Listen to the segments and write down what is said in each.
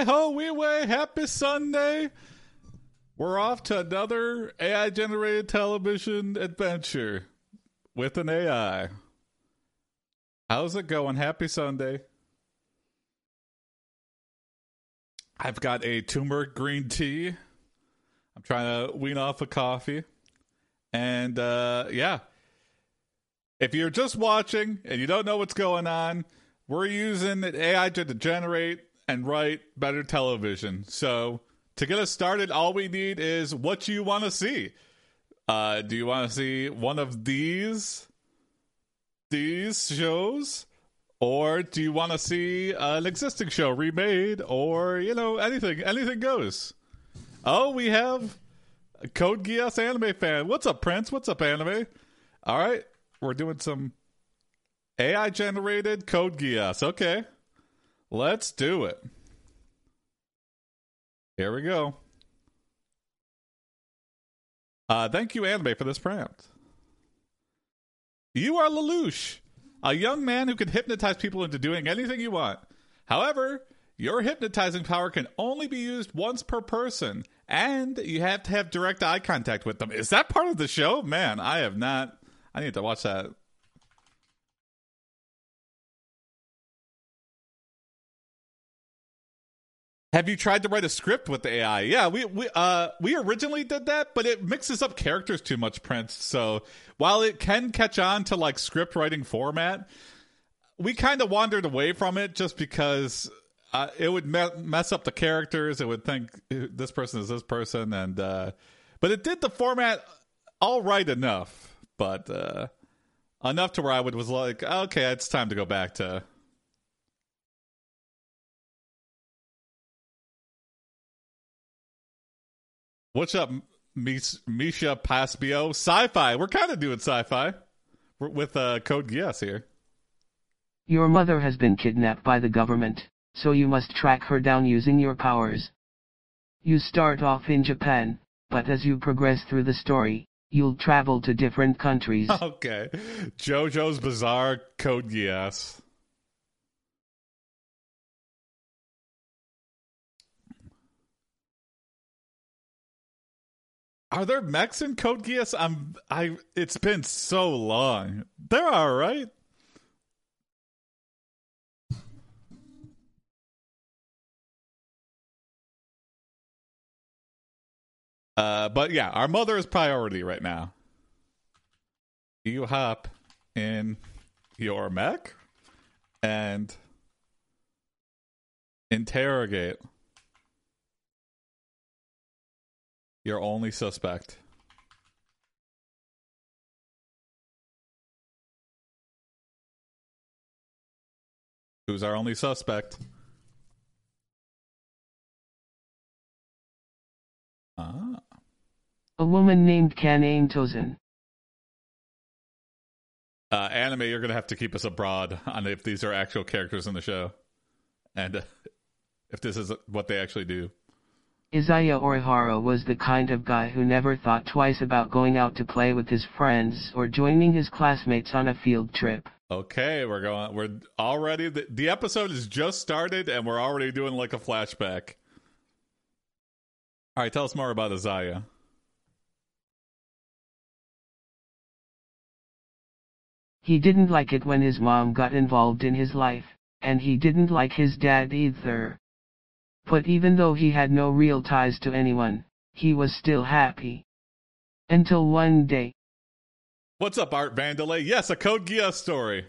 Hi ho, wee way, happy Sunday. We're off to another AI generated television adventure with an AI. How's it going? Happy Sunday. I've got a turmeric green tea. I'm trying to wean off a of coffee. And uh, yeah, if you're just watching and you don't know what's going on, we're using AI to generate and write better television. So to get us started, all we need is what you want to see. Uh, do you want to see one of these these shows? Or do you want to see an existing show remade or, you know, anything anything goes. Oh, we have Code Geass anime fan. What's up, Prince? What's up, anime? All right. We're doing some AI generated Code Geass. Okay. Let's do it. Here we go. Uh, thank you, Anime, for this prompt. You are Lelouch, a young man who can hypnotize people into doing anything you want. However, your hypnotizing power can only be used once per person, and you have to have direct eye contact with them. Is that part of the show? Man, I have not. I need to watch that. Have you tried to write a script with the AI? Yeah, we we uh we originally did that, but it mixes up characters too much, Prince. So while it can catch on to like script writing format, we kind of wandered away from it just because uh, it would me- mess up the characters. It would think this person is this person, and uh, but it did the format all right enough, but uh, enough to where I would was like, okay, it's time to go back to What's up, Misha Paspio? Sci-fi. We're kind of doing sci-fi with uh, Code Geass here. Your mother has been kidnapped by the government, so you must track her down using your powers. You start off in Japan, but as you progress through the story, you'll travel to different countries. Okay. JoJo's Bizarre Code Geass. Are there mechs in Code Geass? I'm I it's been so long. There are, right? Uh, but yeah, our mother is priority right now. You hop in your mech and interrogate Your only suspect. Who's our only suspect? Ah. A woman named Kaname Tozen. Uh, anime, you're gonna have to keep us abroad on if these are actual characters in the show, and uh, if this is what they actually do. Isaiah Orihara was the kind of guy who never thought twice about going out to play with his friends or joining his classmates on a field trip. Okay, we're going. We're already the, the episode has just started, and we're already doing like a flashback. All right, tell us more about Isaiah. He didn't like it when his mom got involved in his life, and he didn't like his dad either. But even though he had no real ties to anyone, he was still happy. Until one day. What's up, Art Vandelay? Yes, a Code Geass story.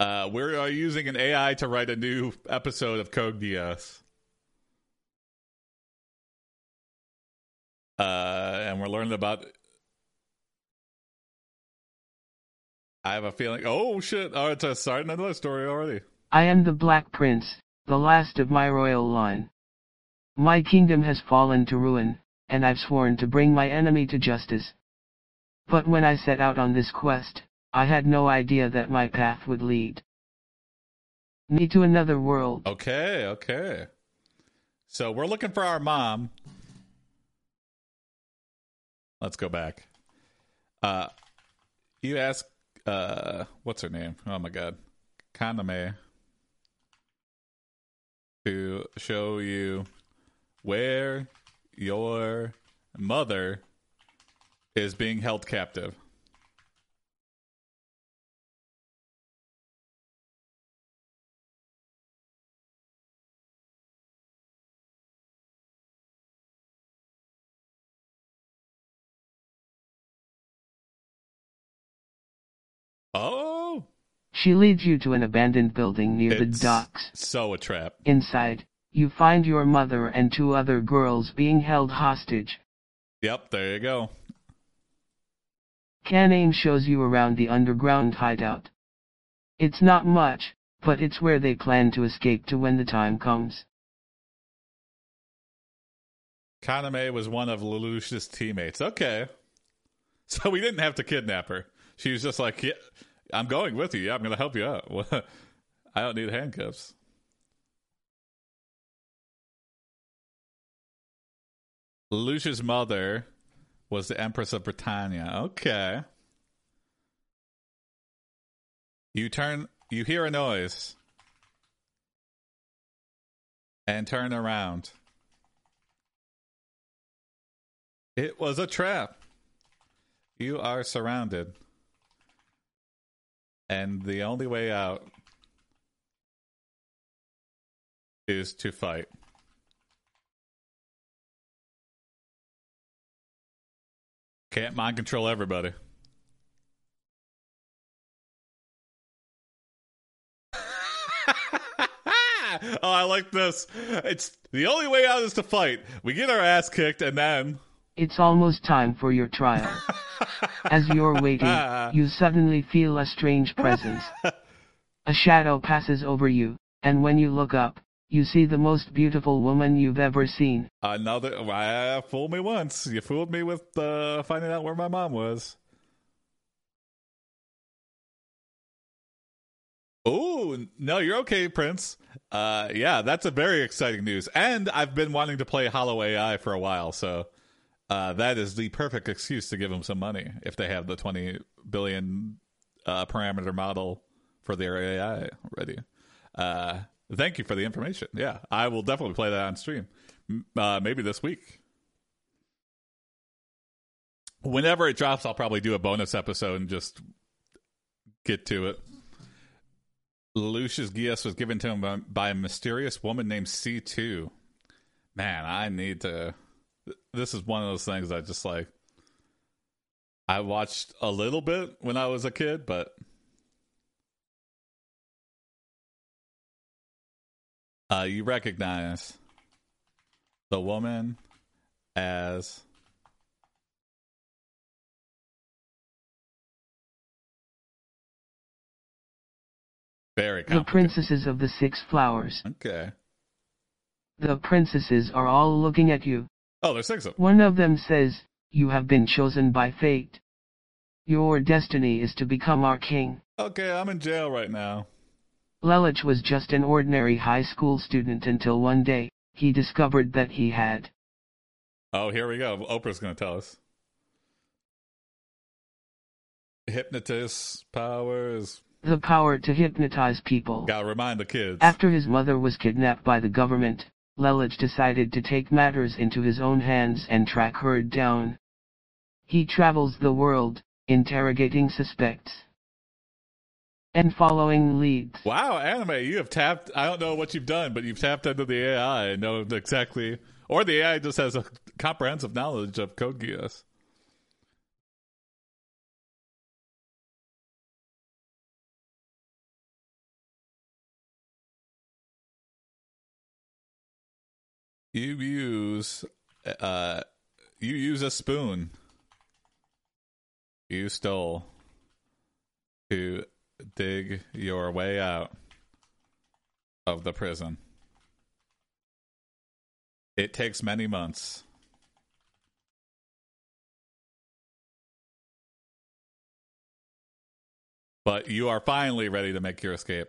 Uh, we're using an AI to write a new episode of Code Geass. Uh, and we're learning about I have a feeling. Oh shit! Oh, it's a starting another story already. I am the Black Prince, the last of my royal line. My kingdom has fallen to ruin, and I've sworn to bring my enemy to justice. But when I set out on this quest, I had no idea that my path would lead me to another world. Okay, okay. So we're looking for our mom. Let's go back. Uh, you ask uh what's her name? Oh my god. Kaname to show you where your mother is being held captive. Oh, She leads you to an abandoned building near the docks. so a trap. Inside, you find your mother and two other girls being held hostage. Yep, there you go. Kaname shows you around the underground hideout. It's not much, but it's where they plan to escape to when the time comes. Kaname was one of Lelouch's teammates. Okay. So we didn't have to kidnap her. She was just like, yeah, I'm going with you. Yeah, I'm going to help you out. I don't need handcuffs. Lucia's mother was the Empress of Britannia. Okay. You turn, you hear a noise and turn around. It was a trap. You are surrounded. And the only way out is to fight. Can't mind control everybody. oh, I like this. It's the only way out is to fight. We get our ass kicked and then It's almost time for your trial. As you're waiting, you suddenly feel a strange presence. A shadow passes over you, and when you look up, you see the most beautiful woman you've ever seen. Another, uh, fool me once. You fooled me with uh, finding out where my mom was. Oh no, you're okay, Prince. Uh, yeah, that's a very exciting news. And I've been wanting to play HoloAI for a while, so uh, that is the perfect excuse to give them some money if they have the 20 billion uh, parameter model for their AI ready. Uh, thank you for the information. Yeah, I will definitely play that on stream. Uh, maybe this week. Whenever it drops, I'll probably do a bonus episode and just get to it. Lucius Geass was given to him by a mysterious woman named C2. Man, I need to. This is one of those things I just like. I watched a little bit when I was a kid, but uh, you recognize the woman as very The princesses of the six flowers. Okay. The princesses are all looking at you. Oh, there's six of them. One of them says, You have been chosen by fate. Your destiny is to become our king. Okay, I'm in jail right now. Lelich was just an ordinary high school student until one day, he discovered that he had Oh, here we go. Oprah's going to tell us. Hypnotist powers. the power to hypnotize people. Got to remind the kids. After his mother was kidnapped by the government, Lelich decided to take matters into his own hands and track her down. He travels the world, interrogating suspects and following leads. Wow, anime, you have tapped. I don't know what you've done, but you've tapped into the AI and know exactly. Or the AI just has a comprehensive knowledge of Code Geass. You use, uh, you use a spoon. You stole to dig your way out of the prison. It takes many months. But you are finally ready to make your escape.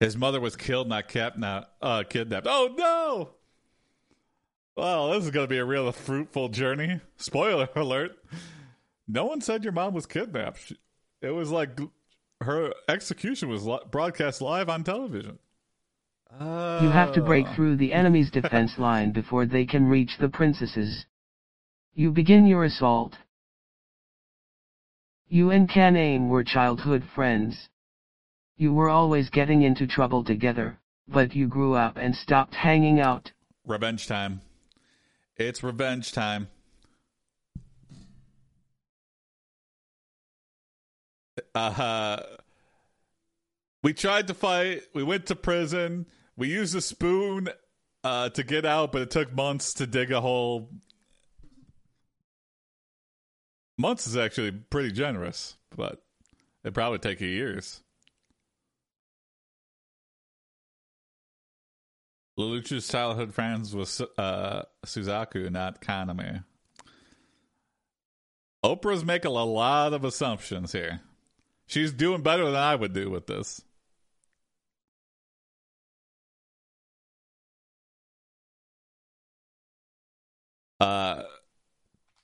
His mother was killed, not kept, not uh, kidnapped. Oh no! Well, this is going to be a real fruitful journey. Spoiler alert. No one said your mom was kidnapped. It was like her execution was broadcast live on television. You have to break through the enemy's defense line before they can reach the princesses. You begin your assault. You and Kan-Aim were childhood friends. You were always getting into trouble together, but you grew up and stopped hanging out. Revenge time. It's revenge time. Uh, we tried to fight. We went to prison. We used a spoon uh, to get out, but it took months to dig a hole. Months is actually pretty generous, but it probably take you years. Lelouch's childhood friends was uh, Suzaku, not Kaname. Oprah's making a lot of assumptions here. She's doing better than I would do with this. Uh,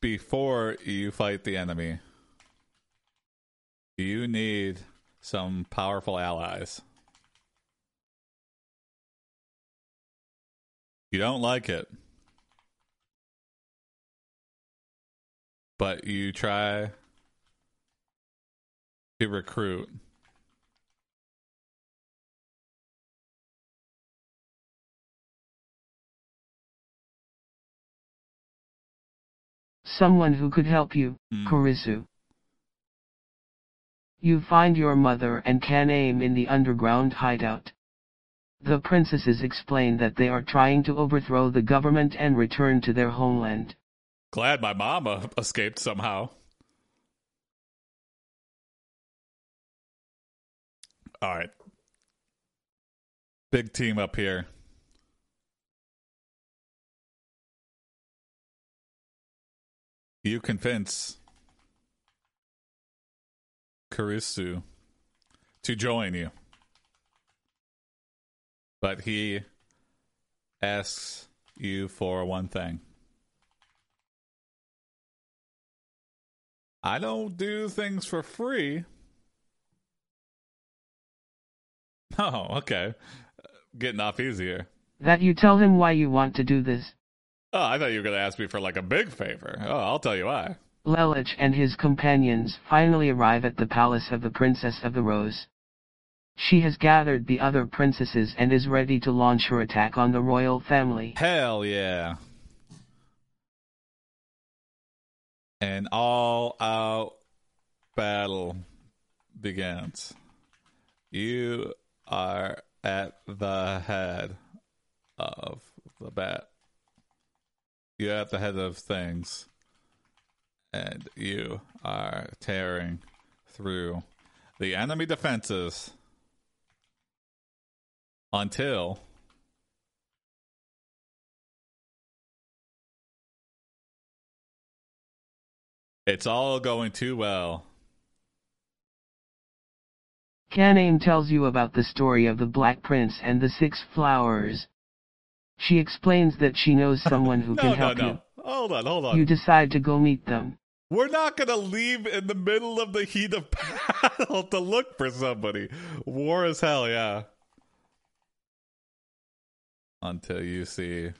before you fight the enemy, you need some powerful allies. You don't like it. But you try to recruit. Someone who could help you, mm. Kurisu. You find your mother and can aim in the underground hideout. The princesses explain that they are trying to overthrow the government and return to their homeland. Glad my mama escaped somehow. All right. Big team up here. You convince Karisu to join you. But he asks you for one thing. I don't do things for free. Oh, okay. Getting off easier. That you tell him why you want to do this. Oh, I thought you were going to ask me for like a big favor. Oh, I'll tell you why. Lelouch and his companions finally arrive at the palace of the Princess of the Rose. She has gathered the other princesses and is ready to launch her attack on the royal family. Hell yeah. An all out battle begins. You are at the head of the bat. You're at the head of things. And you are tearing through the enemy defenses until it's all going too well. Kan-Aim tells you about the story of the Black Prince and the Six Flowers. She explains that she knows someone who no, can help no, no. you. Hold on, hold on. You decide to go meet them. We're not going to leave in the middle of the heat of battle to look for somebody. War is hell, yeah until you see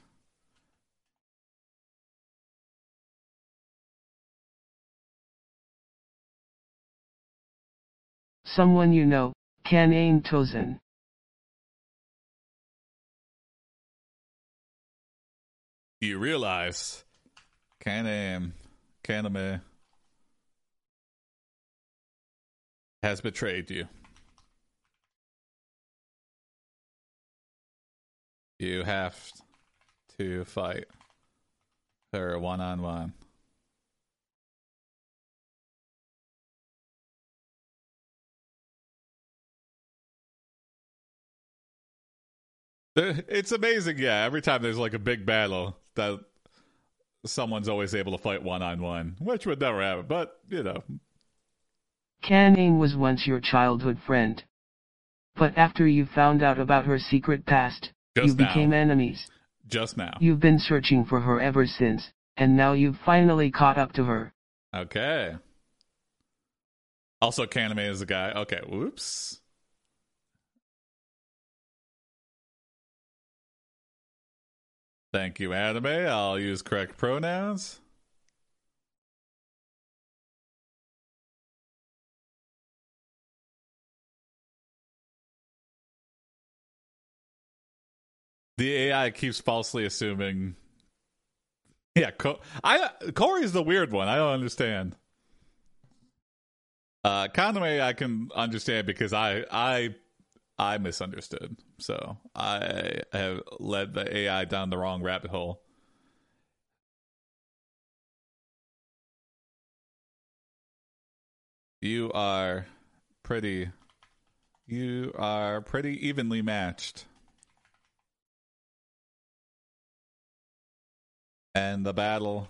someone you know, Kan-Aim Tozen. You realize Kan-Aim, Kaname has betrayed you. You have to fight her one on one. It's amazing, yeah. Every time there's like a big battle, that someone's always able to fight one on one, which would never happen, but you know. Kan-Aim was once your childhood friend. But after you found out about her secret past, just you now. became enemies. just now. You've been searching for her ever since, and now you've finally caught up to her. Okay. Also, Kaname is a guy. Okay, whoops. Thank you, anime. I'll use correct pronouns. The AI keeps falsely assuming. Yeah, Co- I Corey's the weird one. I don't understand. Uh, Kaname, I can understand because I I I misunderstood. So I have led the AI down the wrong rabbit hole. You are pretty. You are pretty evenly matched. And the battle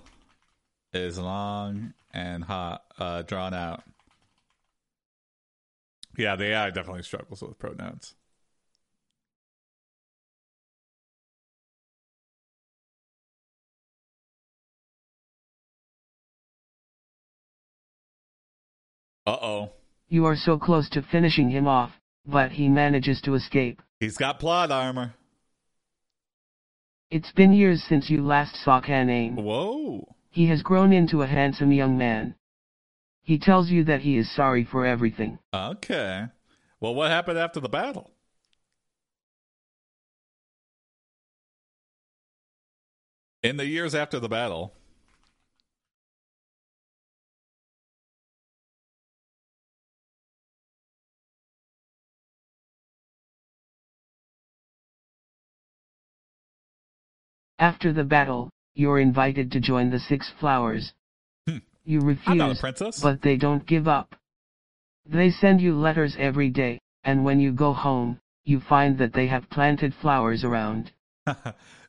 is long and hot, uh, drawn out. Yeah, the AI definitely struggles with pronouns. Uh oh. You are so close to finishing him off, but he manages to escape. He's got plot armor. It's been years since you last saw Kaname. Whoa. He has grown into a handsome young man. He tells you that he is sorry for everything. Okay. Well, what happened after the battle? In the years after the battle, After the battle, you're invited to join the Six Flowers. Hmm. You refuse, not a princess. but they don't give up. They send you letters every day, and when you go home, you find that they have planted flowers around.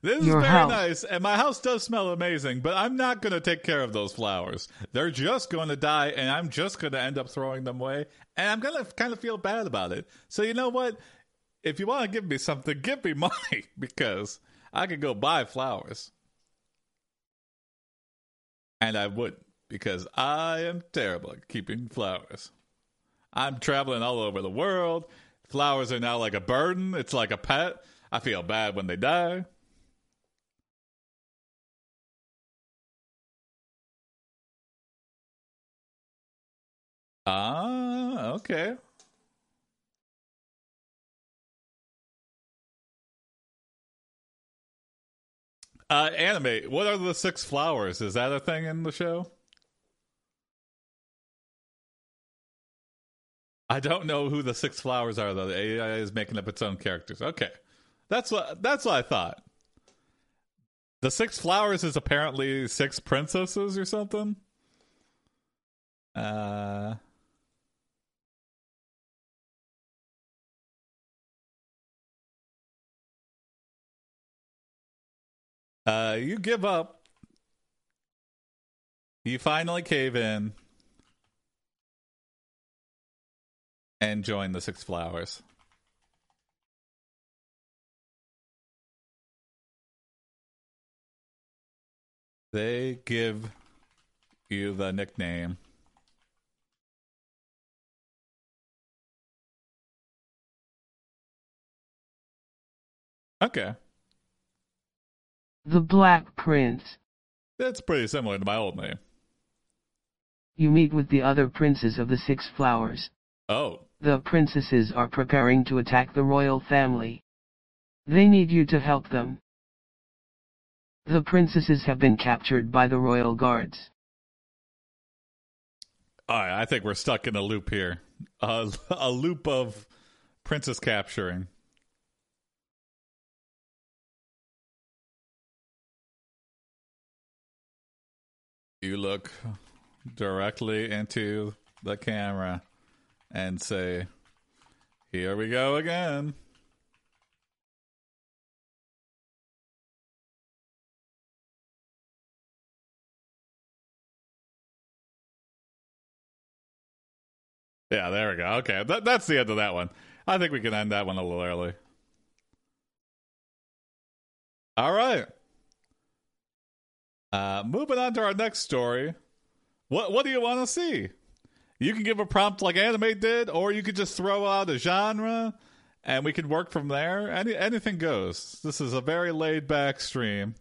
this is very house. nice, and my house does smell amazing, but I'm not going to take care of those flowers. They're just going to die, and I'm just going to end up throwing them away, and I'm going to kind of feel bad about it. So, you know what? If you want to give me something, give me money, because I could go buy flowers. And I wouldn't, because I am terrible at keeping flowers. I'm traveling all over the world. Flowers are now like a burden. It's like a pet. I feel bad when they die. Ah, okay. Uh, anime. What are the six flowers? Is that a thing in the show? I don't know who the six flowers are though. The AI is making up its own characters. Okay, that's what that's what I thought. The six flowers is apparently six princesses or something. Uh. Uh, you give up. You finally cave in and join the Six Flowers. They give you the nickname. Okay. The Black Prince. That's pretty similar to my old name. You meet with the other princes of the Six Flowers. Oh, The princesses are preparing to attack the royal family. They need you to help them. The princesses have been captured by the royal guards. all right. I think we're stuck in a loop here. A, a loop of princess capturing. You look directly into the camera and say, Here we go again. Yeah, there we go. Okay, that, that's the end of that one. I think we can end that one a little early. All right. Uh, moving on to our next story. What what do you want to see? You can give a prompt like anime did, or you could just throw out a genre, and we can work from there. Any anything goes. This is a very laid back stream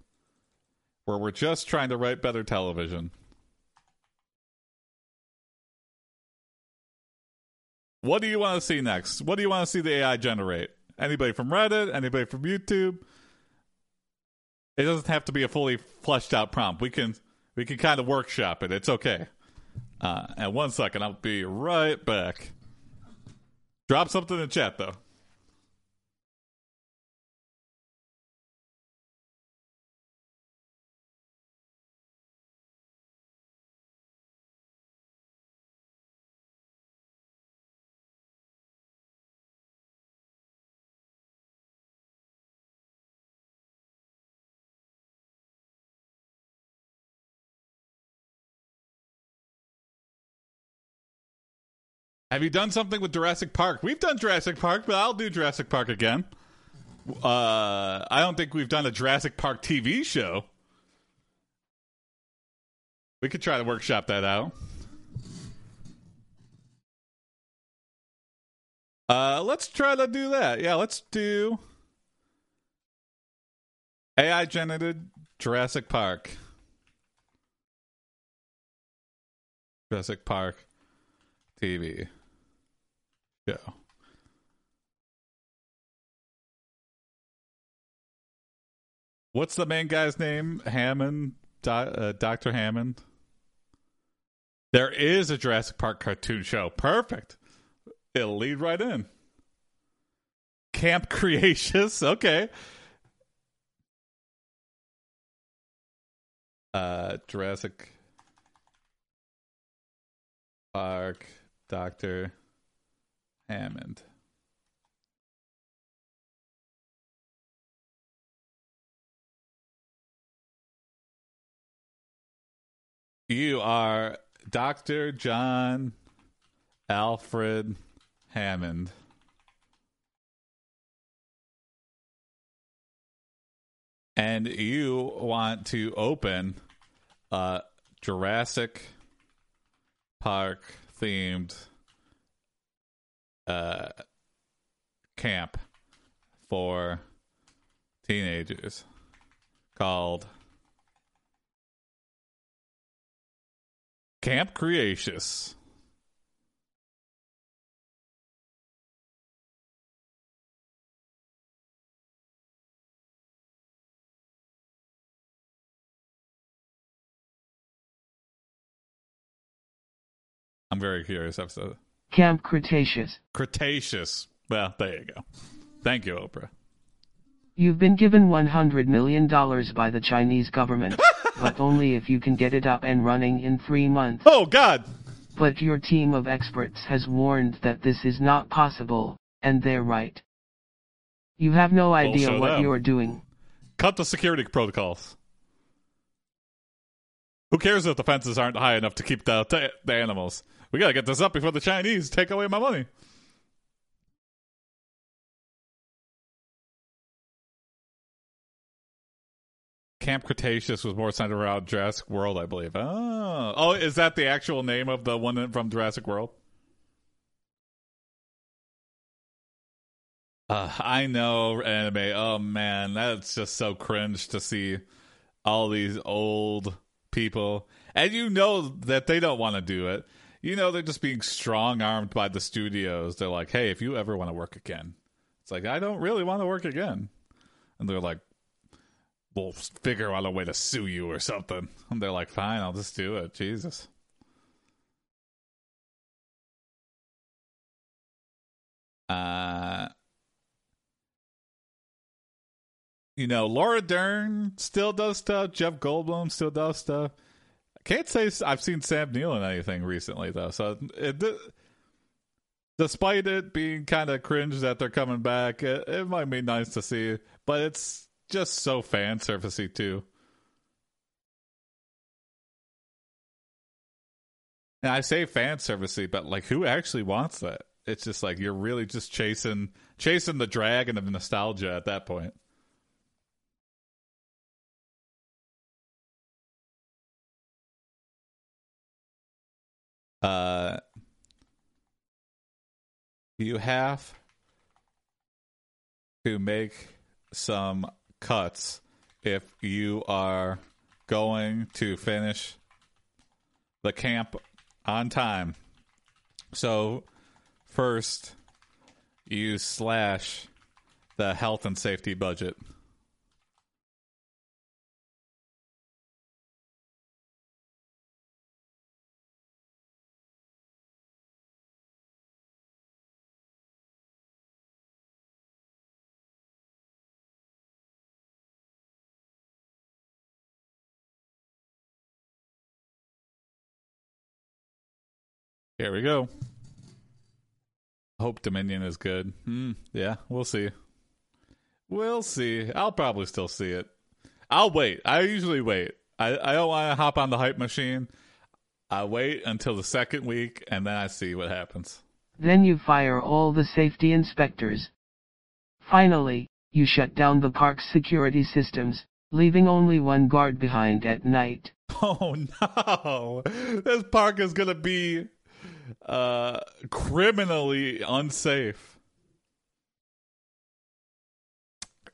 where we're just trying to write better television. What do you want to see next? What do you want to see the AI generate? Anybody from Reddit? Anybody from YouTube? It doesn't have to be a fully fleshed out prompt. We can we can kind of workshop it. It's okay. Uh, and one second, I'll be right back. Drop something in the chat though. Have you done something with Jurassic Park? We've done Jurassic Park, but I'll do Jurassic Park again. Uh, I don't think we've done a Jurassic Park TV show. We could try to workshop that out. Uh, let's try to do that. Yeah, let's do AI generated Jurassic Park. Jurassic Park TV show. What's the main guy's name? Hammond, uh, Dr. Hammond. There is a Jurassic Park cartoon show. Perfect. It'll lead right in. Camp Creatious. Okay. Uh, Jurassic Park, Dr. Hammond. You are Dr. John Alfred Hammond. And you want to open a Jurassic Park themed uh, camp for teenagers called Camp Creatious. I'm very curious. Episode Camp Cretaceous. Cretaceous. Well, there you go. Thank you, Oprah. You've been given $100 million by the Chinese government, but only if you can get it up and running in three months. Oh God! But your team of experts has warned that this is not possible, and they're right. You have no idea show what them. you're doing. Cut the security protocols. Who cares if the fences aren't high enough to keep the the, the animals? We gotta get this up before the Chinese take away my money. Camp Cretaceous was more centered around Jurassic World, I believe. Oh, oh, is that the actual name of the one from Jurassic World? Uh, I know anime. Oh man, that's just so cringe to see all these old people, and you know that they don't want to do it. You know they're just being strong armed by the studios. They're like, "Hey, if you ever want to work again," it's like I don't really want to work again, and they're like, "We'll figure out a way to sue you or something." And they're like, "Fine, I'll just do it." Jesus. Uh you know, Laura Dern still does stuff. Jeff Goldblum still does stuff. Can't say I've seen Sam Neill in anything recently though. So, it, despite it being kind of cringe that they're coming back, it, it might be nice to see. But it's just so fan surfacey too. And I say fan servicey, but like, who actually wants that? It's just like you're really just chasing chasing the dragon of nostalgia at that point. Uh, you have to make some cuts if you are going to finish the camp on time. So, first, you slash the health and safety budget. Here we go. Hope Dominion is good. Hmm, yeah, we'll see. We'll see. I'll probably still see it. I'll wait. I usually wait. I, I don't want to hop on the hype machine. I wait until the second week and then I see what happens. Then you fire all the safety inspectors. Finally, you shut down the park's security systems, leaving only one guard behind at night. Oh no! This park is gonna be uh, criminally unsafe.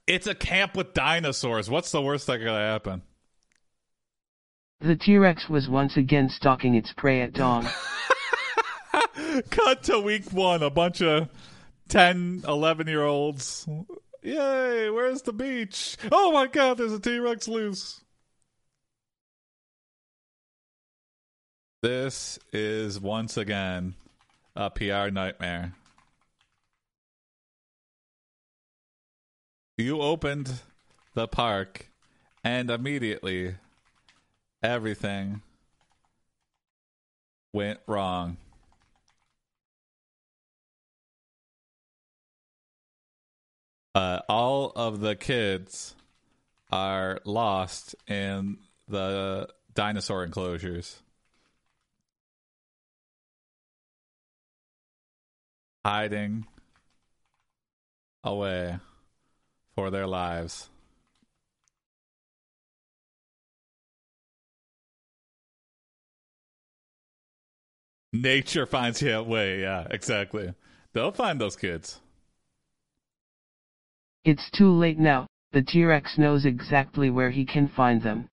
It's a camp with dinosaurs. What's the worst that could happen? The T-Rex was once again stalking its prey at dawn. Cut to week one. A bunch of 10, 11 year olds. Yay, where's the beach? Oh my god, there's a T Rex loose. This is once again a PR nightmare. You opened the park, and immediately everything went wrong. Uh, all of the kids are lost in the dinosaur enclosures. Hiding away for their lives. Nature finds you a way. Yeah, exactly. They'll find those kids. It's too late now. The T-Rex knows exactly where he can find them.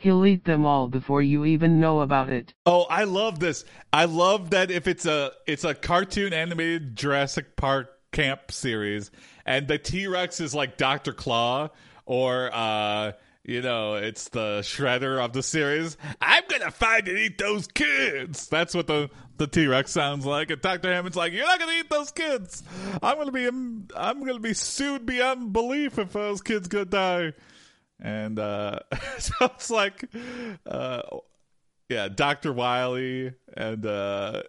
He'll eat them all before you even know about it. Oh, I love this. I love that if it's a it's a cartoon animated Jurassic Park camp series and the T-Rex is like Dr. Claw or uh you know, it's the shredder of the series. I'm gonna find and eat those kids. That's what the the T Rex sounds like. And Doctor Hammond's like, "You're not gonna eat those kids. I'm gonna be I'm gonna be sued beyond belief if those kids gonna die." And uh, so it's like, uh, yeah, Doctor Wily and uh,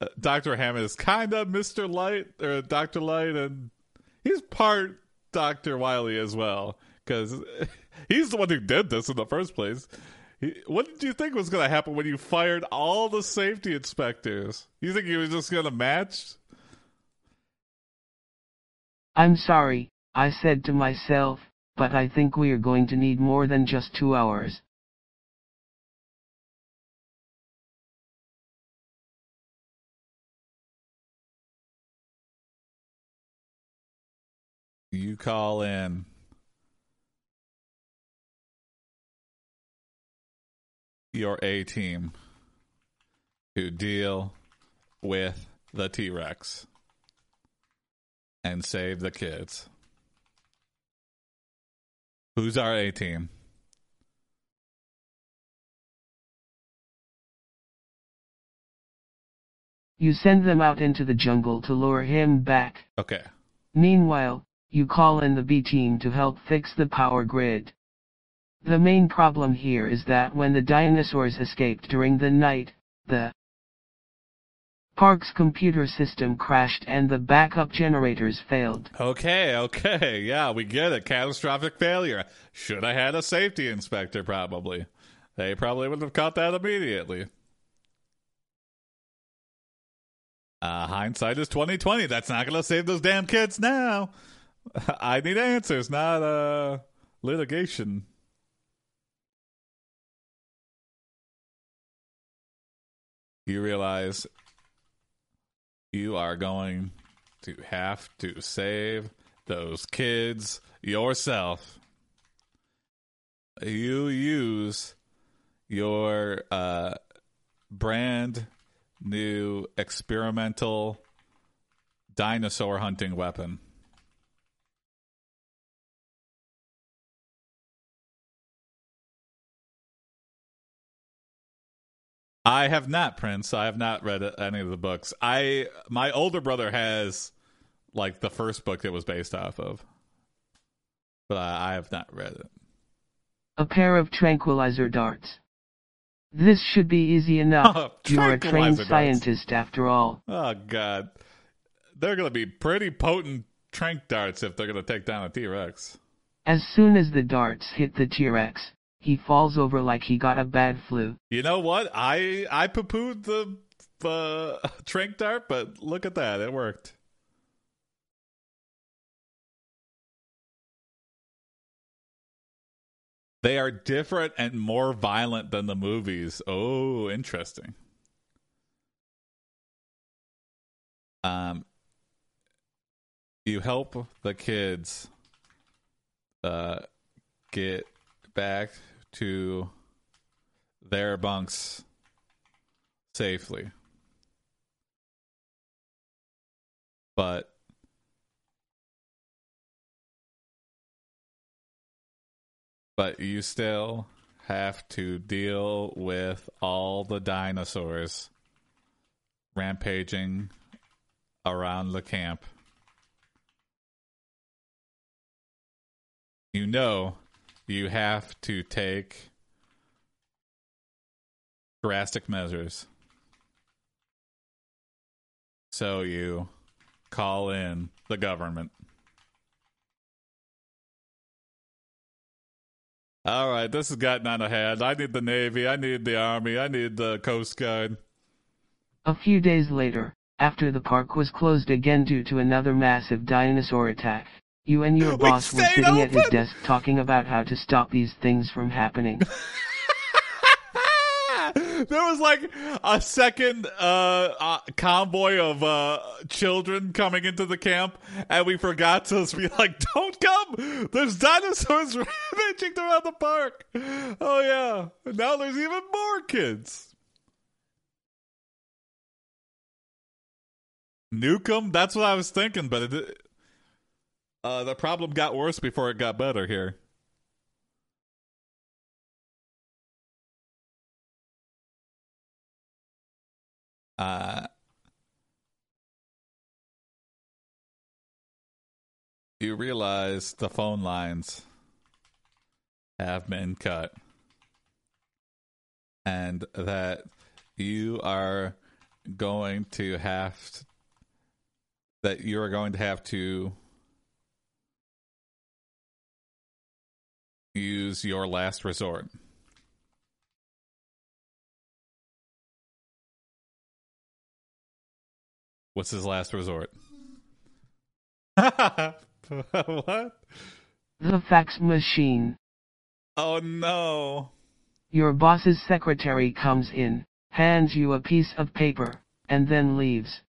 uh Doctor Hammond is kind of Mister Light or Doctor Light, and he's part Doctor Wily as well because he's the one who did this in the first place. He, what did you think was going to happen when you fired all the safety inspectors? You think he was just going to match? I'm sorry, I said to myself, but I think we're going to need more than just two hours. You call in. Your A team to deal with the T Rex and save the kids. Who's our A team? You send them out into the jungle to lure him back. Okay. Meanwhile, you call in the B team to help fix the power grid. The main problem here is that when the dinosaurs escaped during the night, the Park's computer system crashed and the backup generators failed. Okay, okay, yeah, we get it. Catastrophic failure. Should have had a safety inspector, probably. They probably would have caught that immediately. Uh, hindsight is twenty twenty. That's not to save those damn kids now. I need answers, not uh, litigation. you realize you are going to have to save those kids yourself. You use your uh, brand new experimental dinosaur hunting weapon. I have not, Prince. I have not read any of the books. I my older brother has like the first book it was based off of, but I, I have not read it. A pair of tranquilizer darts. This should be easy enough. Oh, You're a trained darts. scientist after all. Oh God, they're gonna be pretty potent trank darts if they're gonna take down a T Rex. As soon as the darts hit the T-Rex, he falls over like he got a bad flu. You know what? I I poo pooed the the trank dart, but look at that, it worked. They are different and more violent than the movies. Oh, interesting. Um, you help the kids uh, get back to their bunks safely. But but you still have to deal with all the dinosaurs rampaging around the camp. You know you have to take drastic measures. So you call in the government. All right, this has gotten out of hand. I need the Navy. I need the Army. I need the Coast Guard. A few days later, after the park was closed again due to another massive dinosaur attack, you and your boss were sitting at his desk talking about how to stop these things from happening. there was like a second uh, uh, convoy of uh, children coming into the camp, and we forgot to be like, "Don't come! There's dinosaurs rampaging around the park." Oh yeah, now there's even more kids. Nuke them? That's what I was thinking, but it, uh, the problem got worse before it got better here. Uh, you realize the phone lines have been cut and that you are going to have to, that you are going to have to use your last resort. What's his last resort? what? the fax machine. Oh no. Your boss's secretary comes in, hands you a piece of paper, and then leaves.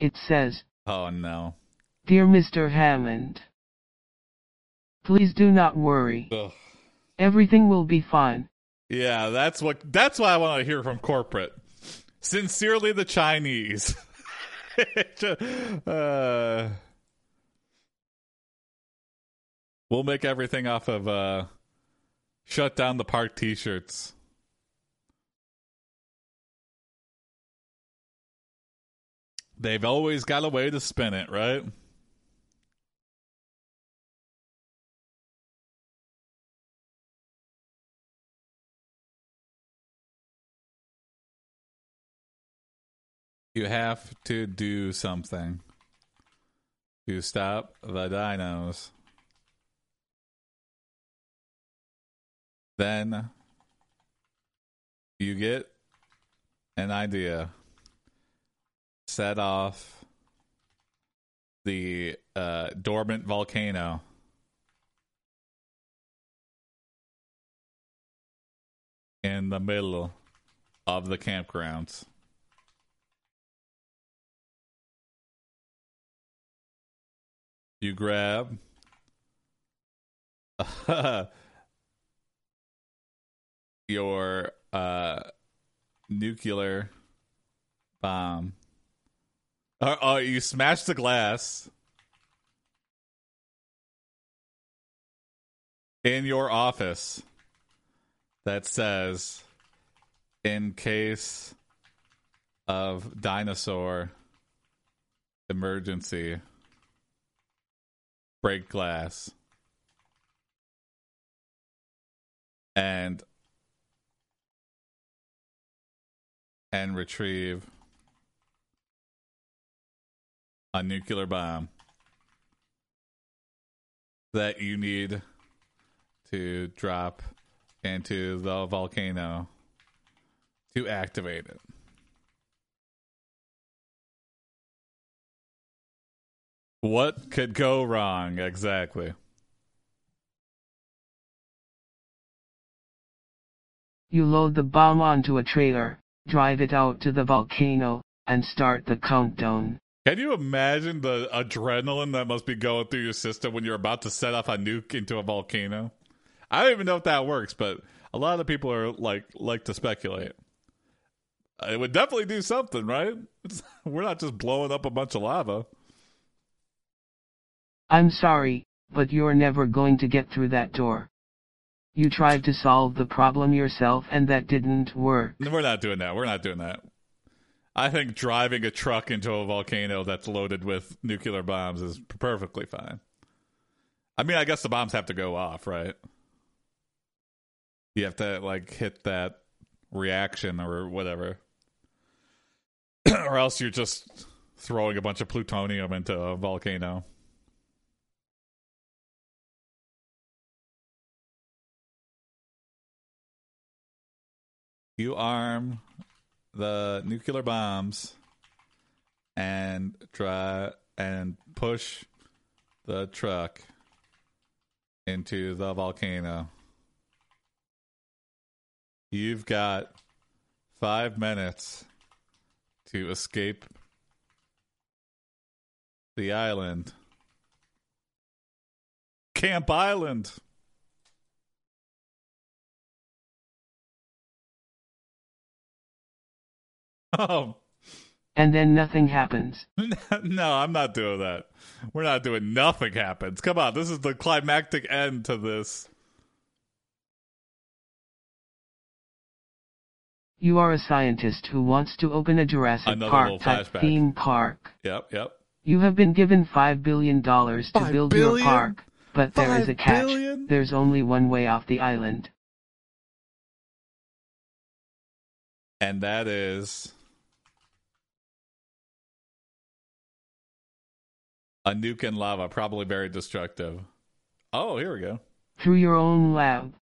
It says, Oh no. Dear Mr. Hammond, please do not worry. Ugh. Everything will be fine. Yeah, that's what that's what I want to hear from corporate. Sincerely the Chinese. uh, we'll make everything off of uh shut down the park t-shirts. They've always got a way to spin it, right? You have to do something to stop the dinos. Then you get an idea. Set off the uh, dormant volcano. In the middle of the campgrounds. You grab your uh, nuclear bomb. Oh, oh, you smash the glass in your office that says, in case of dinosaur emergency, break glass. And and retrieve a nuclear bomb that you need to drop into the volcano to activate it. What could go wrong exactly? You load the bomb onto a trailer, drive it out to the volcano, and start the countdown. Can you imagine the adrenaline that must be going through your system when you're about to set off a nuke into a volcano? I don't even know if that works, but a lot of people are like like to speculate. It would definitely do something, right? It's, we're not just blowing up a bunch of lava. I'm sorry, but you're never going to get through that door. You tried to solve the problem yourself and that didn't work. We're not doing that. We're not doing that. I think driving a truck into a volcano that's loaded with nuclear bombs is perfectly fine. I mean, I guess the bombs have to go off, right? You have to like hit that reaction or whatever. or else you're just throwing a bunch of plutonium into a volcano. You arm the nuclear bombs and try and push the truck into the volcano. You've got five minutes to escape the island. Camp Island. Oh. And then nothing happens. no, I'm not doing that. We're not doing nothing happens. Come on, this is the climactic end to this. You are a scientist who wants to open a Jurassic Another Park type flashback. theme park. Yep, yep. You have been given $5 billion to Five build billion? your park, but there is a catch. billion? There's only one way off the island. And that is a nuke in lava, probably very destructive. Oh, here we go. Through your own lab.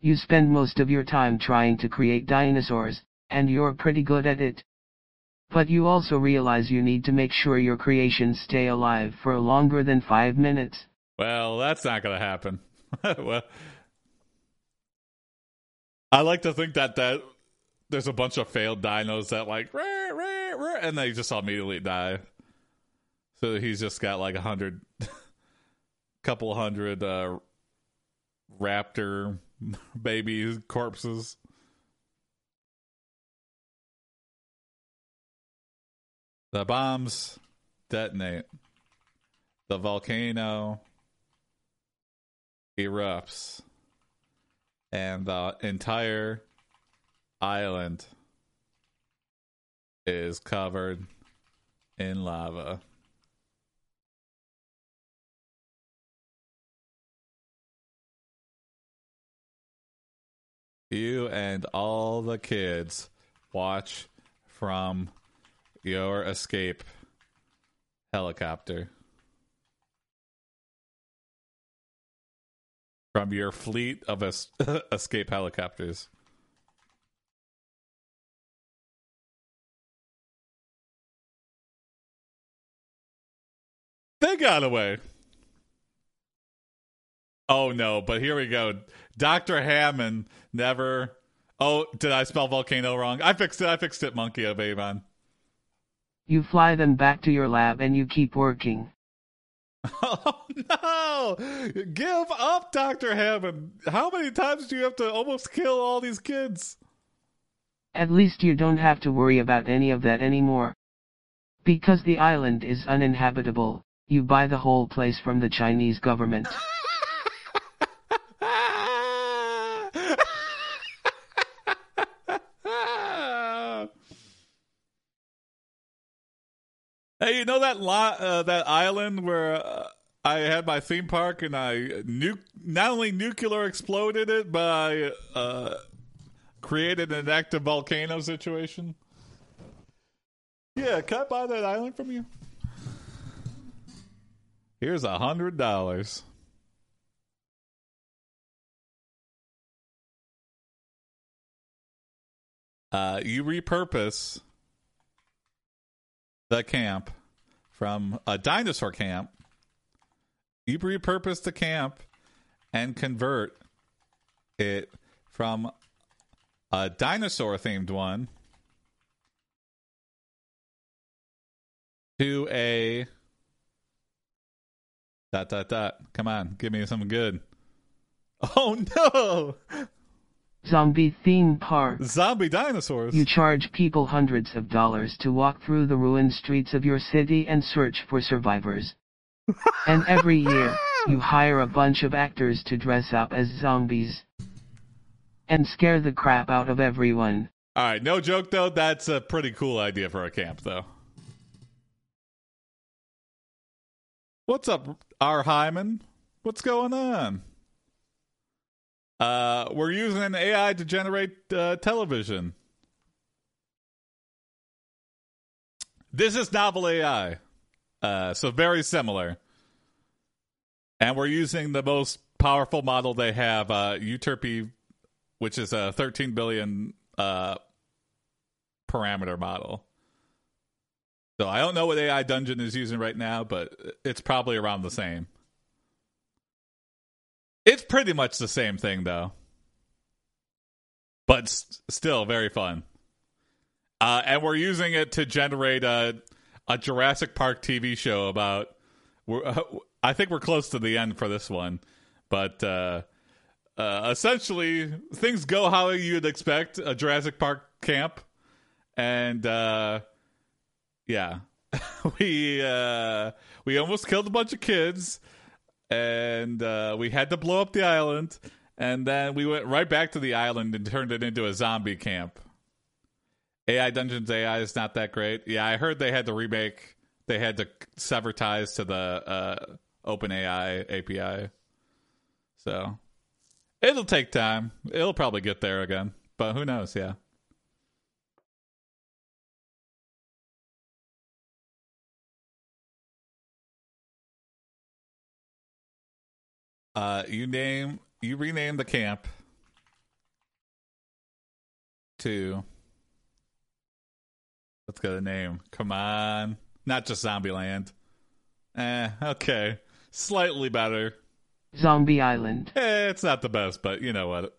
You spend most of your time trying to create dinosaurs, and you're pretty good at it. But you also realize you need to make sure your creations stay alive for longer than five minutes. Well, that's not going to happen. well, I like to think that that there's a bunch of failed dinos that like "Rah, rah, rah," and they just immediately die. So he's just got like a hundred, couple hundred uh, raptor baby corpses. The bombs detonate. The volcano erupts. And the entire island is covered in lava. You and all the kids watch from your escape helicopter. From your fleet of es- escape helicopters. They got away. Oh no, but here we go. Dr. Hammond never Oh, did I spell volcano wrong? I fixed it. I fixed it, Monkey oh, of Avon. You fly them back to your lab and you keep working. Oh no! Give up, Doctor Hammond. How many times do you have to almost kill all these kids? At least you don't have to worry about any of that anymore. Because the island is uninhabitable, you buy the whole place from the Chinese government. Hey, you know that lot, uh, that island where uh, I had my theme park and I nu- not only nuclear exploded it, but I uh, created an active volcano situation. Yeah, can I buy that island from you? Here's a hundred dollars. Uh, you repurpose the camp from a dinosaur camp. You repurpose the camp and convert it from a dinosaur themed one to a dot dot dot. Come on, give me something good. Oh no! Zombie theme park. Zombie dinosaurs. You charge people hundreds of dollars to walk through the ruined streets of your city and search for survivors. and every year, you hire a bunch of actors to dress up as zombies. And scare the crap out of everyone. All right, no joke though. That's a pretty cool idea for a camp, though. What's up, R. Hyman? What's going on? Uh, we're using an AI to generate uh, television. This is novel AI, uh, so very similar. And we're using the most powerful model they have, uh, which is a 13 billion uh, parameter model. So I don't know what AI Dungeon is using right now, but it's probably around the same. It's pretty much the same thing, though, but still very fun. Uh, and we're using it to generate a a Jurassic Park TV show about. Uh, I think we're close to the end for this one, but uh, uh, essentially things go how you'd expect a Jurassic Park camp, and uh, yeah, we uh, we almost killed a bunch of kids and uh, we had to blow up the island, and then we went right back to the island and turned it into a zombie camp. AI Dungeons AI is not that great. Yeah, I heard they had to remake. They had to sever ties to the uh, OpenAI API. So it'll take time. It'll probably get there again, but who knows? Yeah. Uh, you name you rename the camp to let's get a name. Come on, not just Zombieland. Eh, okay, slightly better. Zombie Island. Eh, it's not the best, but you know what?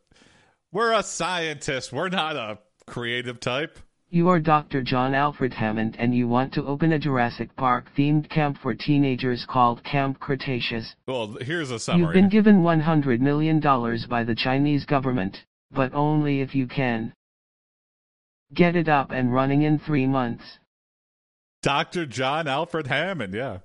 We're a scientist. We're not a creative type. You are Dr. John Alfred Hammond and you want to open a Jurassic Park themed camp for teenagers called Camp Cretaceous. Well, here's a summary. You've been given $100 million by the Chinese government, but only if you can. Get it up and running in three months. Dr. John Alfred Hammond, yeah.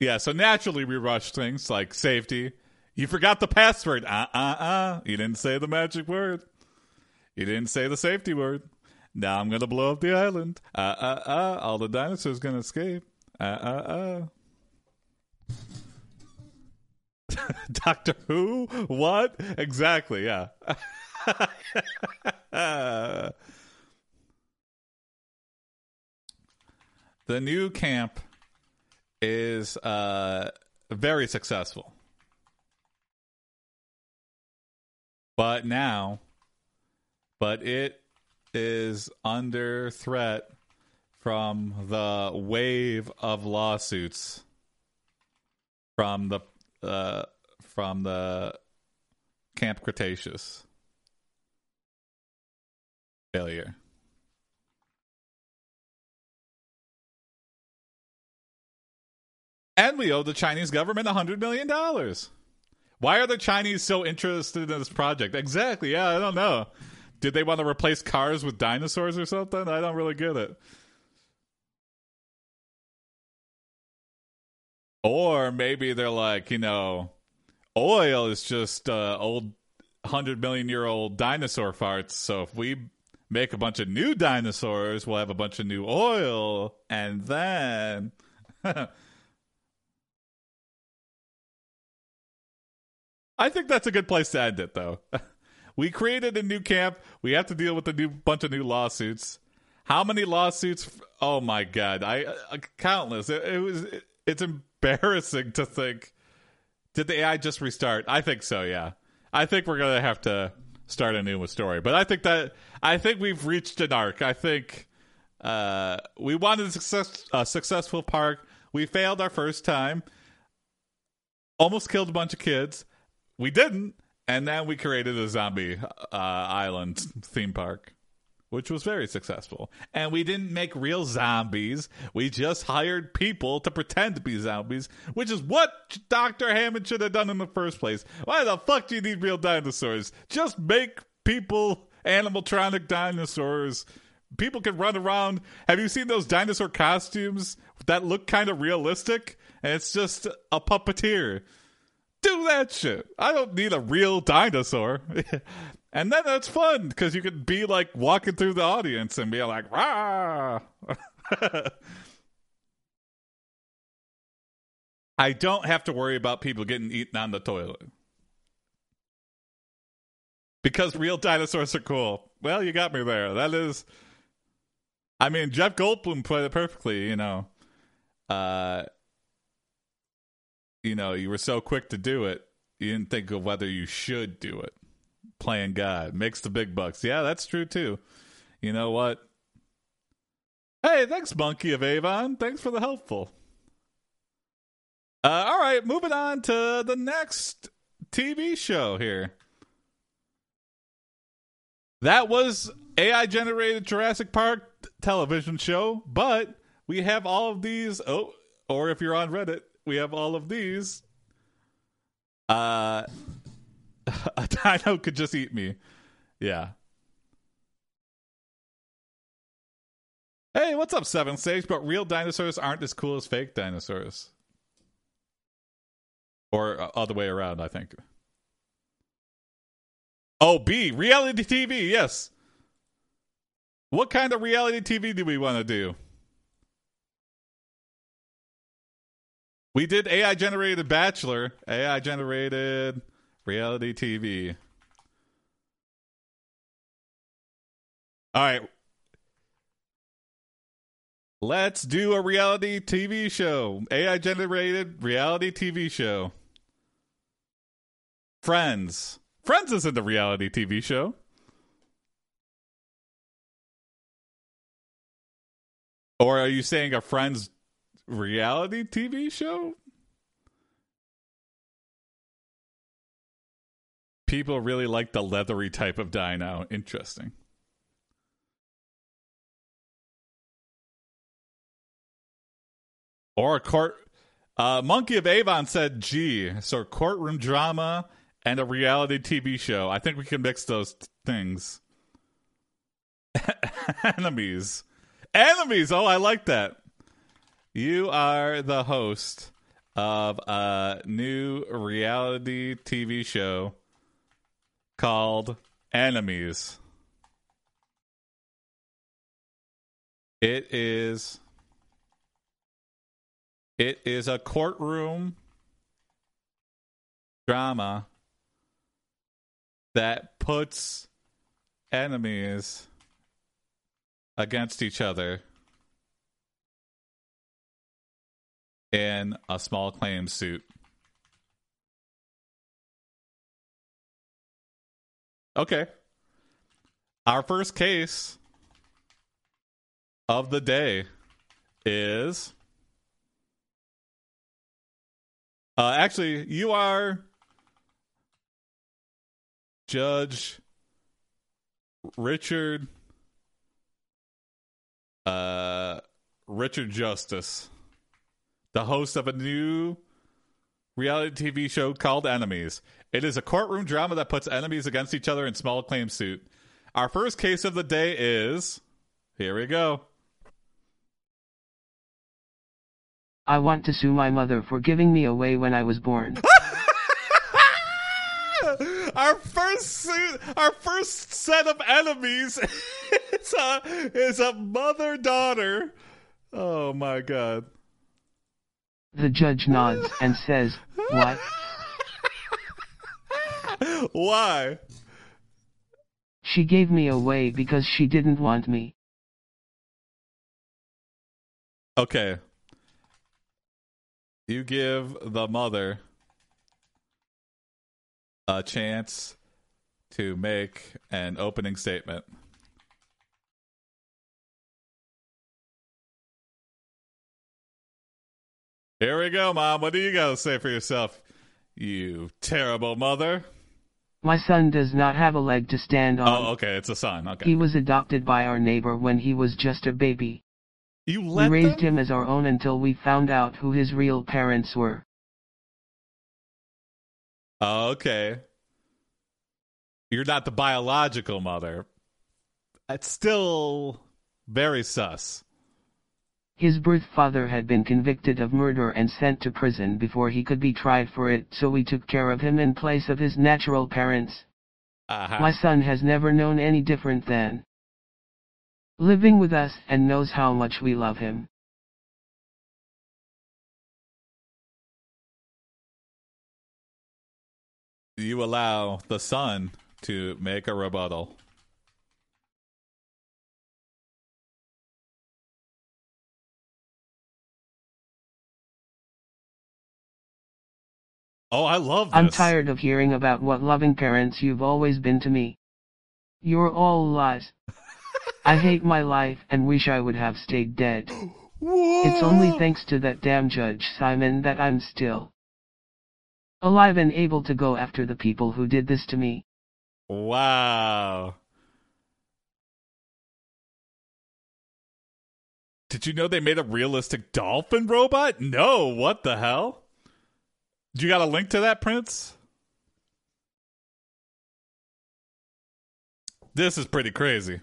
Yeah, so naturally we rush things like safety. You forgot the password. Uh uh uh. You didn't say the magic word. You didn't say the safety word. Now I'm gonna blow up the island. Uh uh uh. All the dinosaurs gonna escape. Uh uh uh. Doctor Who? What? Exactly, yeah. the new camp is uh, very successful. But now, but it is under threat from the wave of lawsuits from the uh, from the Camp Cretaceous. Failure. And we owe the Chinese government $100 million. Why are the Chinese so interested in this project? Exactly. Yeah, I don't know. Did they want to replace cars with dinosaurs or something? I don't really get it. Or maybe they're like, you know, oil is just uh, old 100 million year old dinosaur farts. So if we make a bunch of new dinosaurs, we'll have a bunch of new oil. And then. I think that's a good place to end it, though. we created a new camp. We have to deal with a new bunch of new lawsuits. How many lawsuits? Oh my god, I uh, countless. It, it was. It, it's embarrassing to think. Did the AI just restart? I think so. Yeah, I think we're gonna have to start a new story. But I think that I think we've reached an arc. I think uh, we wanted a, success, a successful park. We failed our first time. Almost killed a bunch of kids we didn't, and then we created a zombie uh, island theme park, which was very successful. And we didn't make real zombies; we just hired people to pretend to be zombies, which is what Doctor Hammond should have done in the first place. Why the fuck do you need real dinosaurs? Just make people animatronic dinosaurs. People can run around. Have you seen those dinosaur costumes that look kind of realistic? And it's just a puppeteer do that shit. I don't need a real dinosaur. and then that's fun because you can be like walking through the audience and be like, rah. I don't have to worry about people getting eaten on the toilet. Because real dinosaurs are cool. Well, you got me there. That is. I mean, Jeff Goldblum played it perfectly, you know. Uh, you know, you were so quick to do it, you didn't think of whether you should do it. Playing God makes the big bucks. Yeah, that's true too. You know what? Hey, thanks, Monkey of Avon. Thanks for the helpful. Uh, all right, moving on to the next TV show here. That was AI generated Jurassic Park television show, but we have all of these. Oh, or if you're on Reddit, we have all of these. Uh, a dino could just eat me. Yeah. Hey, what's up, Seven Sage? But real dinosaurs aren't as cool as fake dinosaurs. Or uh, other way around, I think. Oh, B, reality TV, yes. What kind of reality TV do we want to do? We did AI generated Bachelor, AI generated reality TV. All right. Let's do a reality TV show. AI generated reality TV show. Friends. Friends isn't a reality TV show. Or are you saying a Friends reality TV show? People really like the leathery type of dino. Interesting. Or a court. Uh, Monkey of Avon said gee, So courtroom drama and a reality TV show. I think we can mix those t- things. Enemies. Enemies. Oh, I like that. You are the host of a new reality TV show called Enemies. It is it is a courtroom drama that puts enemies against each other in a small claim suit. Okay. Our first case of the day is. Uh, actually, you are. Judge Richard uh Richard Justice, the host of a new reality TV show called Enemies. It is a courtroom drama that puts enemies against each other in small claim suit. Our first case of the day is here we go. I want to sue my mother for giving me away when I was born. our first suit, our first set of enemies is a is a mother daughter. Oh my god. The judge nods and says, What? Why? She gave me away because she didn't want me. Okay. You give the mother a chance to make an opening statement. Here we go, Mom. What do you got to say for yourself? You terrible mother. My son does not have a leg to stand on. Oh, okay. It's a son. Okay. He was adopted by our neighbor when he was just a baby. You We raised them? him as our own until we found out who his real parents were. Oh, okay. You're not the biological mother. It's still very sus. His birth father had been convicted of murder and sent to prison before he could be tried for it, so we took care of him in place of his natural parents. Uh-huh. My son has never known any different than living with us and knows how much we love him. you allow the son to make a rebuttal. Oh, I love this. I'm tired of hearing about what loving parents you've always been to me. You're all lies. I hate my life and wish I would have stayed dead. It's only thanks to that damn Judge Simon that I'm still alive and able to go after the people who did this to me. Wow. Did you know they made a realistic dolphin robot? No, what the hell? Do you got a link to that, Prince? This is pretty crazy.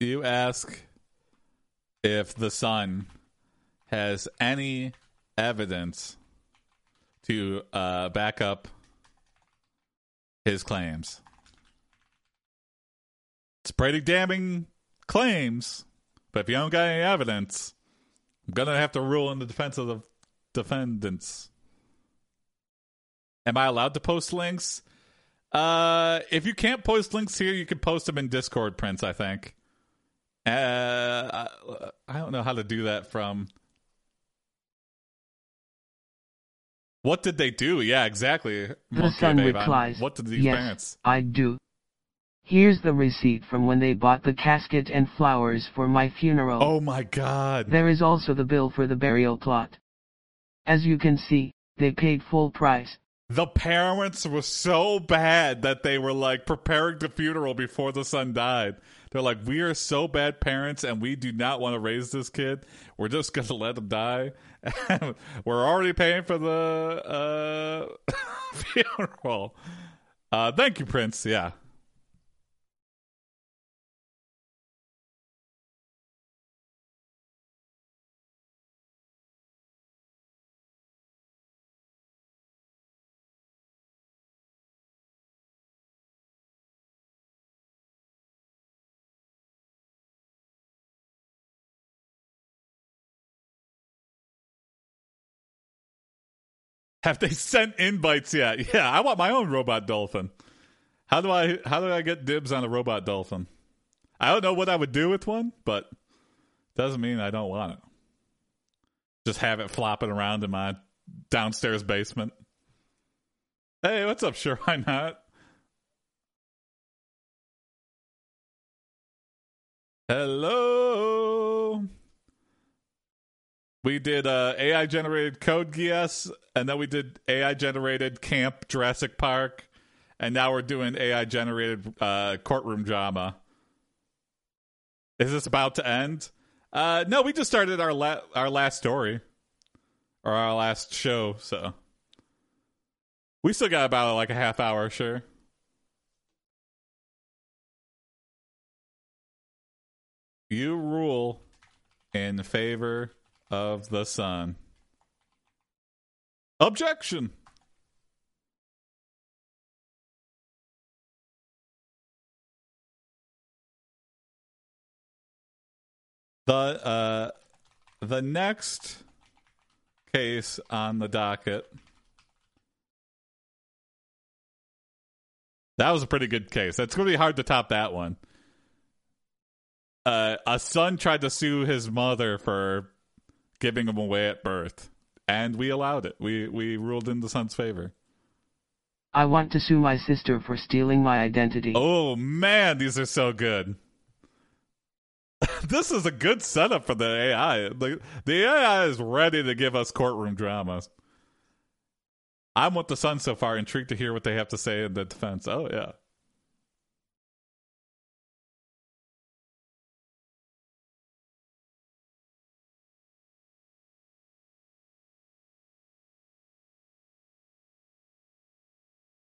You ask if the son has any evidence to uh, back up his claims. It's pretty damning claims, but if you don't got any evidence, I'm gonna have to rule in the defense of the defendants. Am I allowed to post links? Uh, if you can't post links here, you can post them in Discord, Prince. I think. Uh, I don't know how to do that from. What did they do? Yeah, exactly. The son Babe. I'm- replies, What did these Yes, parents? I do. Here's the receipt from when they bought the casket and flowers for my funeral. Oh my god. There is also the bill for the burial plot. As you can see, they paid full price. The parents were so bad that they were like preparing the funeral before the son died. They're like, we are so bad parents and we do not want to raise this kid. We're just going to let him die. we're already paying for the uh, funeral. Uh, thank you, Prince. Yeah. Have they sent invites yet? Yeah, I want my own robot dolphin. How do I how do I get dibs on a robot dolphin? I don't know what I would do with one, but doesn't mean I don't want it. Just have it flopping around in my downstairs basement. Hey, what's up? Sure, why not? Hello. We did uh, AI generated Code Geass, and then we did AI generated Camp Jurassic Park, and now we're doing AI generated uh, courtroom drama. Is this about to end? Uh, no, we just started our la- our last story or our last show, so we still got about like a half hour, sure. You rule in favor of the son. Objection. The uh the next case on the docket That was a pretty good case. It's going to be hard to top that one. Uh, a son tried to sue his mother for giving him away at birth, and we allowed it. We we ruled in the son's favor. I want to sue my sister for stealing my identity. Oh man, these are so good. this is a good setup for the AI. The, the AI is ready to give us courtroom dramas. I'm with the son so far, intrigued to hear what they have to say in the defense. Oh, yeah.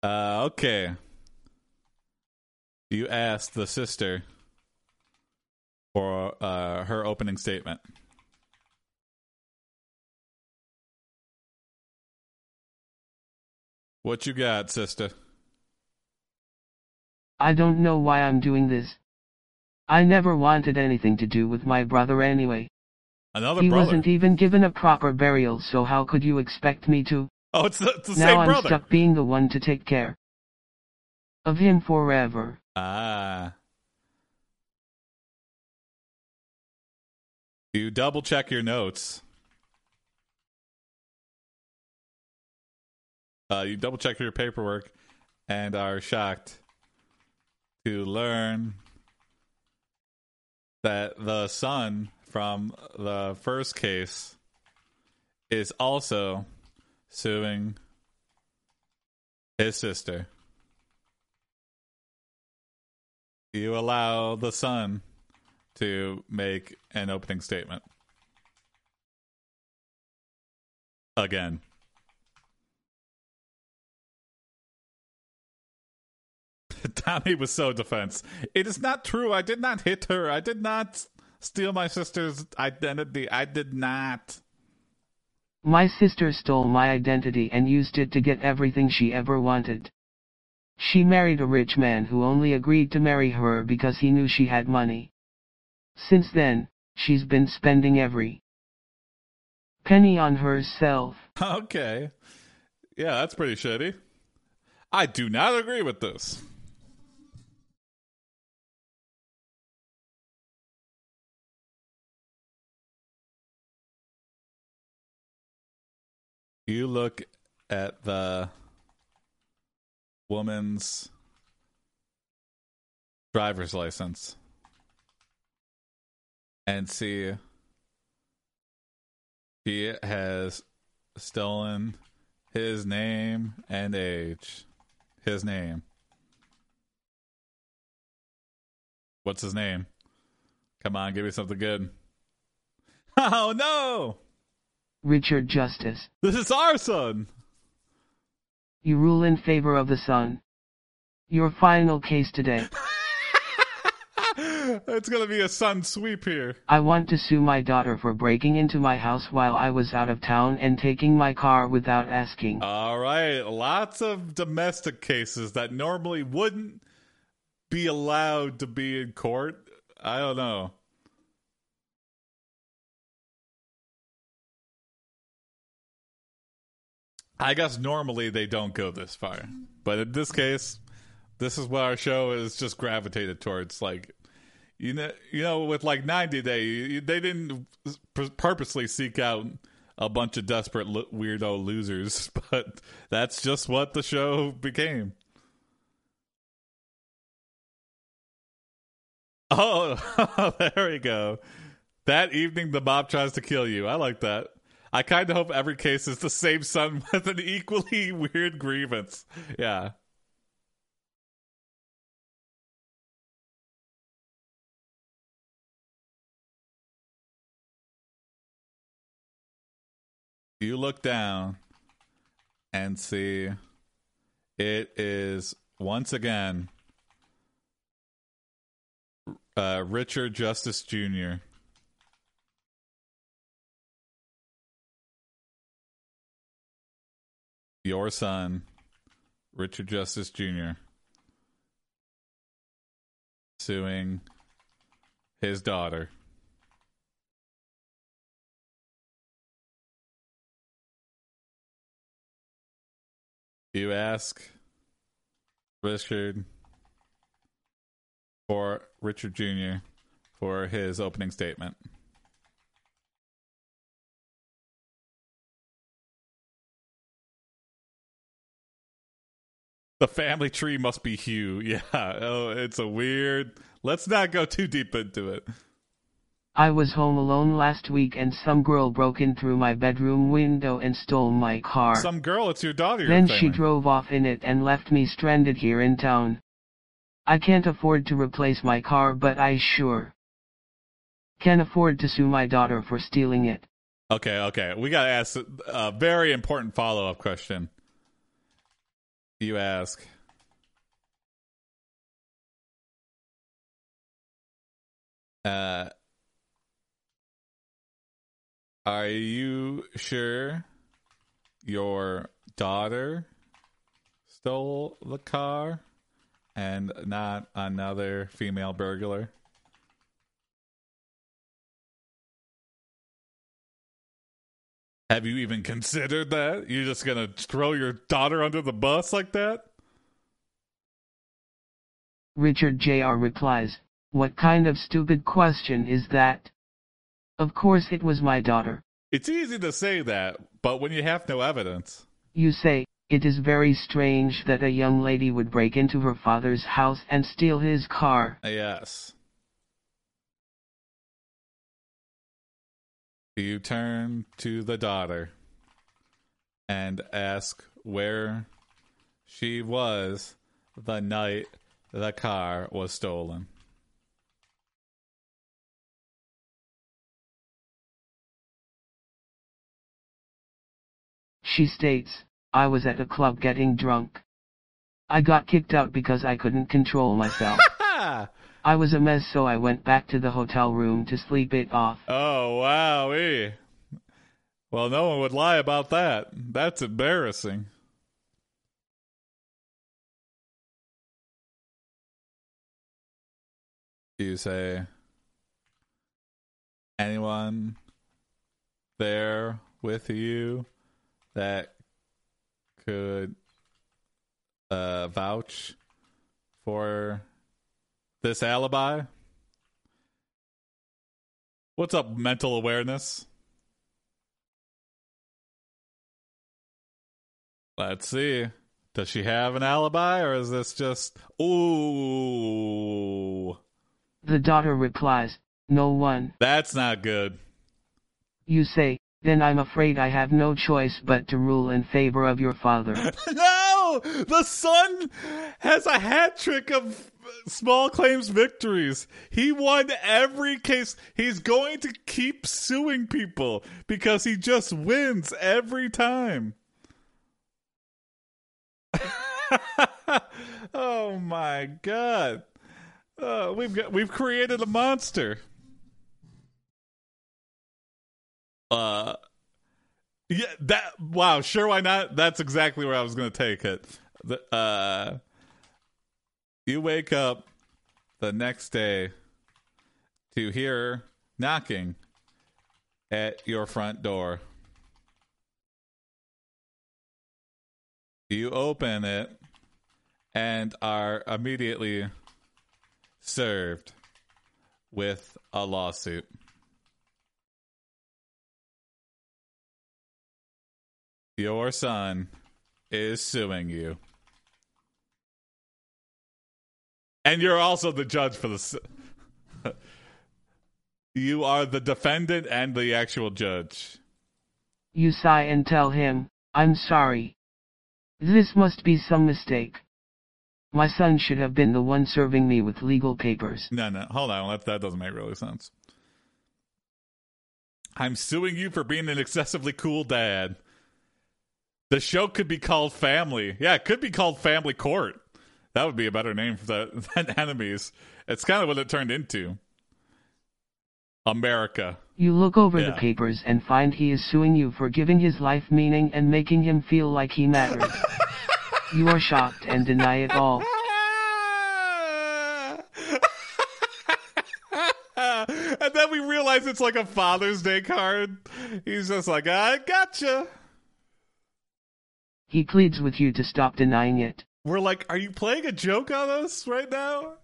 Uh, okay. You asked the sister for uh, her opening statement. What you got, sister? I don't know why I'm doing this. I never wanted anything to do with my brother anyway. Another he brother. wasn't even given a proper burial, so how could you expect me to? oh, it's the, it's the now same I'm brother. stuck being the one to take care of him forever. Ah. You double check your notes. Uh, you double check your paperwork and are shocked to learn that the son from the first case is also suing his sister. You allow the son to make an opening statement. Again. Tommy was so defense. It is not true. I did not hit her. I did not steal my sister's identity. I did not. My sister stole my identity and used it to get everything she ever wanted. She married a rich man who only agreed to marry her because he knew she had money. Since then, she's been spending every penny on herself. Okay. Yeah, that's pretty shitty. I do not agree with this. You look at the woman's driver's license and see he has stolen his name and age. His name. What's his name? Come on, give me something good. Oh no! Richard Justice. This is our son! You rule in favor of the son. Your final case today. it's gonna be a son sweep here. I want to sue my daughter for breaking into my house while I was out of town and taking my car without asking. All right, lots of domestic cases that normally wouldn't be allowed to be in court. I don't know. I guess normally they don't go this far, but in this case, this is what our show is just gravitated towards. Like, you know, you know, with like 90 Day, they didn't purposely seek out a bunch of desperate lo- weirdo losers, but that's just what the show became. Oh, there we go. That evening, the mob tries to kill you. I like that. I kind of hope every case is the same son with an equally weird grievance. Yeah. You look down and see it is once again uh, Richard Justice Jr. Your son, Richard Justice Jr., suing his daughter. You ask Richard for Richard Jr. for his opening statement. The family tree must be Hugh. Yeah. Oh, it's a weird. Let's not go too deep into it. I was home alone last week and some girl broke in through my bedroom window and stole my car. Some girl, it's your daughter. then she drove off in it and left me stranded here in town. I can't afford to replace my car but I sure can afford to sue my daughter for stealing it. Okay, okay. We got to ask a very important follow up question. You ask. Uh, are you sure your daughter stole the car and not another female burglar? Have you even considered that? You're just gonna throw your daughter under the bus like that? Richard Jr. replies, What kind of stupid question is that? Of course it was my daughter. It's easy to say that, but when you have no evidence. You say, it is very strange that a young lady would break into her father's house and steal his car. Yes. You turn to the daughter and ask where she was the night the car was stolen. She states, I was at a club getting drunk. I got kicked out because I couldn't control myself. I was a mess so I went back to the hotel room to sleep it off. Oh, wow. Well, no one would lie about that. That's embarrassing. You say, anyone there with you that could uh, vouch for this alibi? What's up, mental awareness? Let's see. Does she have an alibi or is this just ooh The daughter replies, No one. that's not good. You say, Then I'm afraid I have no choice but to rule in favor of your father. no! The son has a hat trick of small claims victories. He won every case. He's going to keep suing people because he just wins every time. oh my god. Uh, we've got we've created a monster. Uh yeah, that wow, sure why not? That's exactly where I was going to take it. The, uh you wake up the next day to hear knocking at your front door. You open it and are immediately served with a lawsuit. Your son is suing you. And you're also the judge for the. s- You are the defendant and the actual judge. You sigh and tell him, I'm sorry. This must be some mistake. My son should have been the one serving me with legal papers. No, no, hold on. That, that doesn't make really sense. I'm suing you for being an excessively cool dad. The show could be called Family. Yeah, it could be called Family Court. That would be a better name for the than enemies. It's kind of what it turned into. America. You look over the papers and find he is suing you for giving his life meaning and making him feel like he matters. you are shocked and deny it all. and then we realize it's like a Father's Day card. He's just like, I gotcha. He pleads with you to stop denying it. We're like, are you playing a joke on us right now?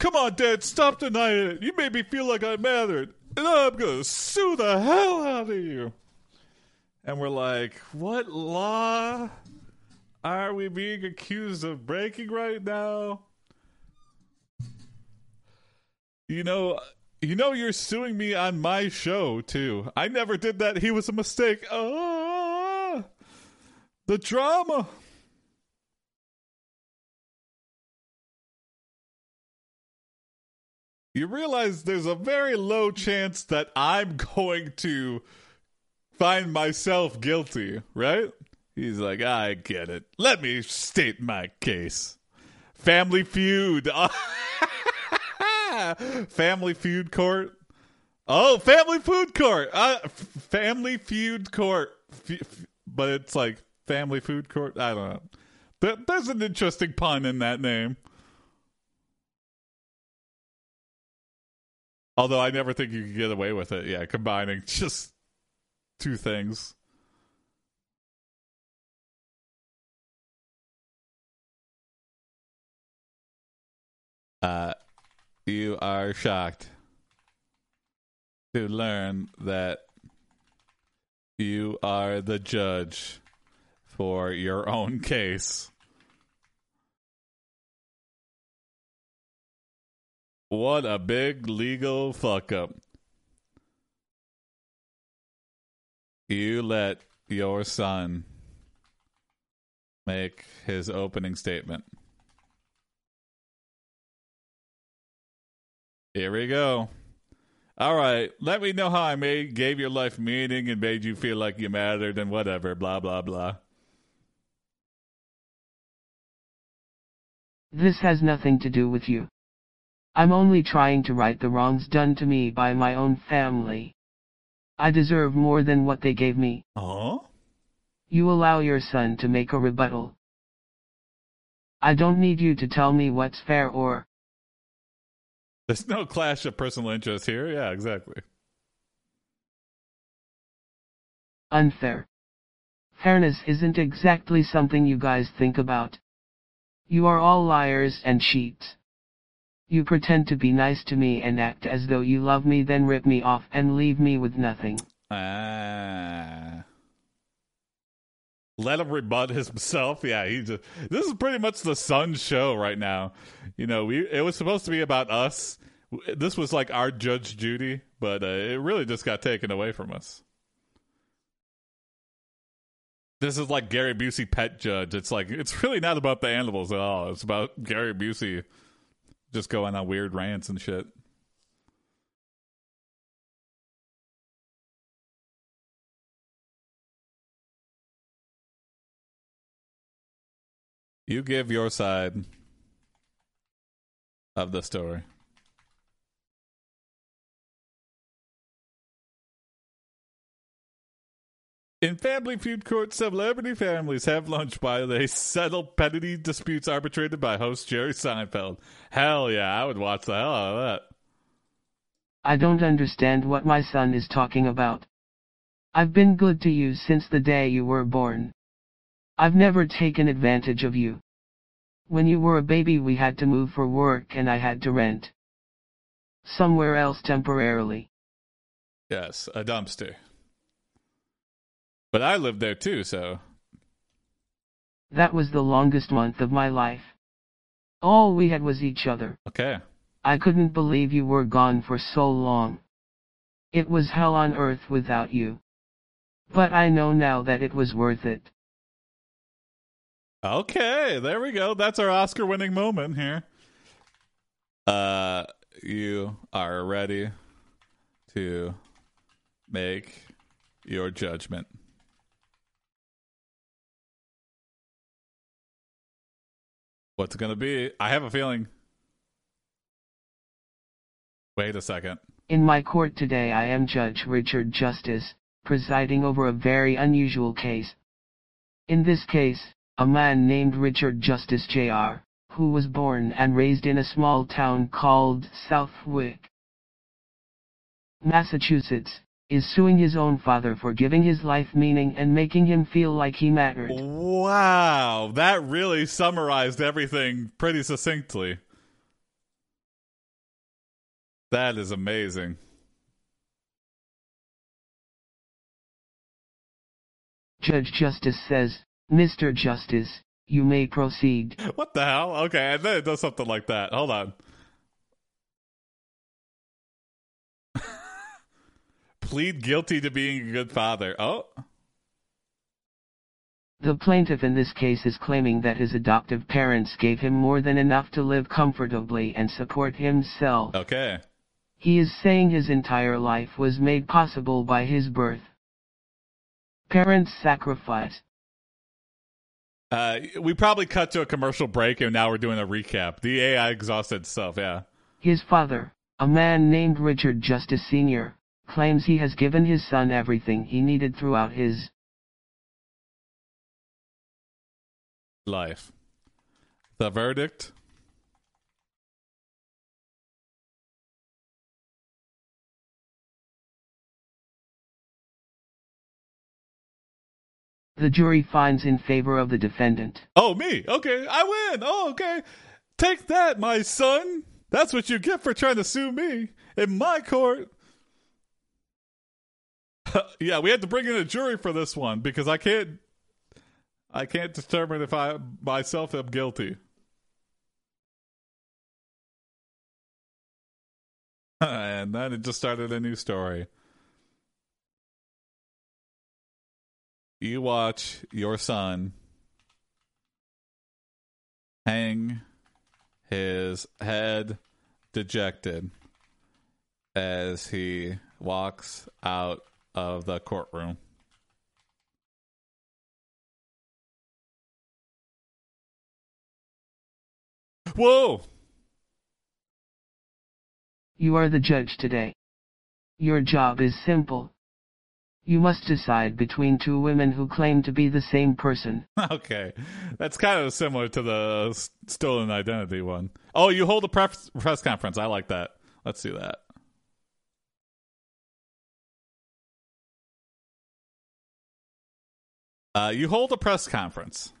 Come on, Dad, stop denying it. You made me feel like I mattered. And I'm to sue the hell out of you. And we're like, what law are we being accused of breaking right now? You know, you know you're suing me on my show too. I never did that. He was a mistake. Ah, the drama. You realize there's a very low chance that I'm going to find myself guilty, right? He's like, I get it. Let me state my case. Family feud. family feud court. Oh, family food court. Uh, family feud court. F- f- but it's like family food court. I don't know. There- There's an interesting pun in that name. Although I never think you could get away with it. Yeah, combining just two things. Uh, you are shocked to learn that you are the judge for your own case. What a big legal fuck up. You let your son make his opening statement. Here we go. All right, let me know how I made gave your life meaning and made you feel like you mattered and whatever, blah blah blah. This has nothing to do with you. I'm only trying to right the wrongs done to me by my own family. I deserve more than what they gave me. Oh? You allow your son to make a rebuttal. I don't need you to tell me what's fair or, There's no clash of personal interests here. Yeah, exactly. unfair. Fairness isn't exactly something you guys think about. You are all liars and cheats. You pretend to be nice to me and act as though you love me then rip me off and leave me with nothing. Ah. Let him rebut himself. Yeah, he just. This is pretty much the Son show right now. You know, we it was supposed to be about us. This was like our Judge Judy, but uh, it really just got taken away from us. This is like Gary Busey pet judge. It's like it's really not about the animals at all. It's about Gary Busey just going on weird rants and shit. You give your side of the story. In Family Feud Court, celebrity families have lunch while they settle petty disputes arbitrated by host Jerry Seinfeld. Hell yeah, I would watch the hell out of that. I don't understand what my son is talking about. I've been good to you since the day you were born. I've never taken advantage of you. When you were a baby we had to move for work and I had to rent. Somewhere else temporarily. Yes, a dumpster. But I lived there too, so That was the longest month of my life. All we had was each other. okay. I couldn't believe you were gone for so long. It was hell on earth without you. But I know now that it was worth it. Okay, there we go. That's our Oscar winning moment here. Uh you are ready to make your judgment. What's going to be? I have a feeling. Wait a second. In my court today I am Judge Richard Justice, presiding over a very unusual case. In this case, a man named Richard Justice Jr., who was born and raised in a small town called Southwick, Massachusetts, is suing his own father for giving his life meaning and making him feel like he mattered. Wow, that really summarized everything pretty succinctly. That is amazing. Judge Justice says, Mr. Justice, you may proceed. What the hell? Okay, and then it does something like that. Hold on. Plead guilty to being a good father. Oh. The plaintiff in this case is claiming that his adoptive parents gave him more than enough to live comfortably and support himself. Okay. He is saying his entire life was made possible by his birth. Parents sacrifice. Uh, we probably cut to a commercial break and now we're doing a recap. The AI exhausted itself, yeah. His father, a man named Richard Justice Sr., claims he has given his son everything he needed throughout his life. The verdict The jury finds in favor of the defendant. Oh, me. Okay, I win. Oh, okay. Take that, my son. That's what you get for trying to sue me in my court. yeah, we had to bring in a jury for this one because I can't I can't determine if I myself am guilty. and then it just started a new story. You watch your son hang his head dejected as he walks out of the courtroom. Whoa! You are the judge today. Your job is simple. You must decide between two women who claim to be the same person. Okay. That's kind of similar to the stolen identity one. Oh, you hold a press, press conference. I like that. Let's do that. Uh, you hold a press conference.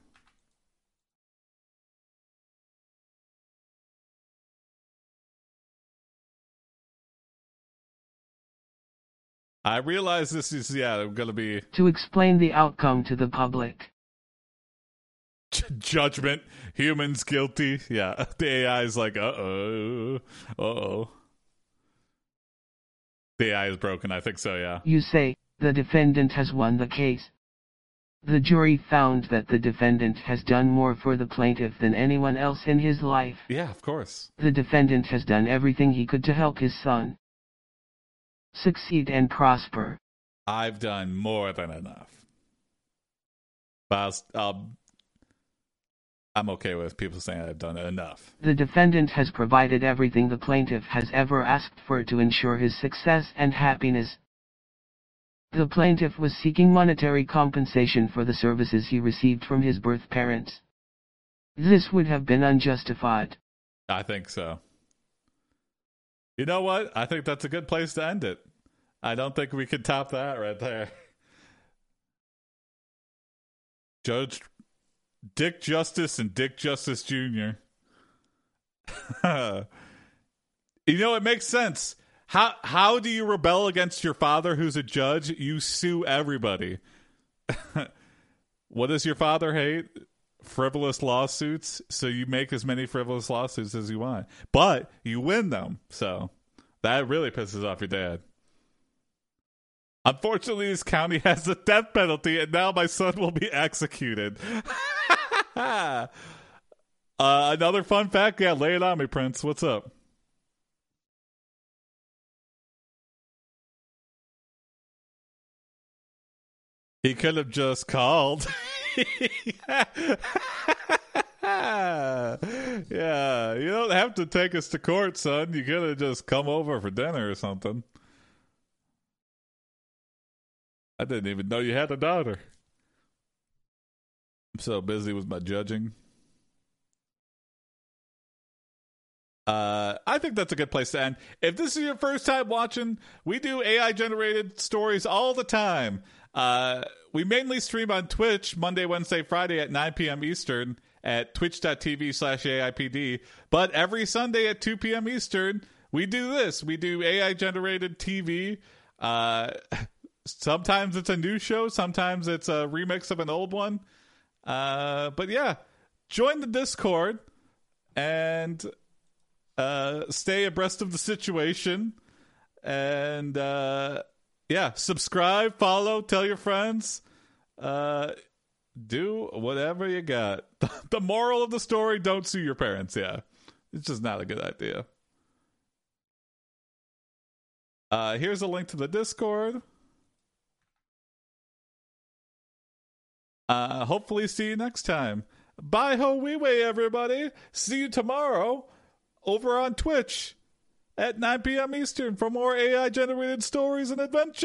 I realize this is, yeah, going to be. To explain the outcome to the public. judgment. Humans guilty. Yeah. The AI is like, uh oh. Uh oh. The AI is broken. I think so, yeah. You say, the defendant has won the case. The jury found that the defendant has done more for the plaintiff than anyone else in his life. Yeah, of course. The defendant has done everything he could to help his son succeed and prosper. I've done more than enough. But um, I'll, I'm okay with people saying I've done enough. The defendant has provided everything the plaintiff has ever asked for to ensure his success and happiness. The plaintiff was seeking monetary compensation for the services he received from his birth parents. This would have been unjustified. I think so. You know what? I think that's a good place to end it. I don't think we could top that right there. Judge Dick Justice and Dick Justice Jr. you know, it makes sense. How how do you rebel against your father who's a judge? You sue everybody. what does your father hate? frivolous lawsuits, so you make as many frivolous lawsuits as you want. But you win them. So that really pisses off your dad. Unfortunately, this county has the death penalty, and now my son will be executed. uh, another fun fact. Yeah, lay it on me, Prince. What's up? He could have just called. yeah, you don't have to take us to court, son. You could have just come over for dinner or something. I didn't even know you had a daughter. I'm so busy with my judging. Uh, I think that's a good place to end. If this is your first time watching, we do AI generated stories all the time. Uh, we mainly stream on Twitch Monday, Wednesday, Friday at 9 p.m. Eastern at twitch.tv slash AIPD. But every Sunday at 2 p.m. Eastern, we do this. We do AI generated TV. Uh, sometimes it's a new show, sometimes it's a remix of an old one. Uh, but yeah, join the Discord and uh, stay abreast of the situation. And uh, yeah, subscribe, follow, tell your friends. Uh, do whatever you got. the moral of the story don't sue your parents. Yeah, it's just not a good idea. Uh, here's a link to the Discord. Uh, hopefully, see you next time. Bye ho wee way, everybody. See you tomorrow over on Twitch at 9 p.m. Eastern for more AI generated stories and adventures.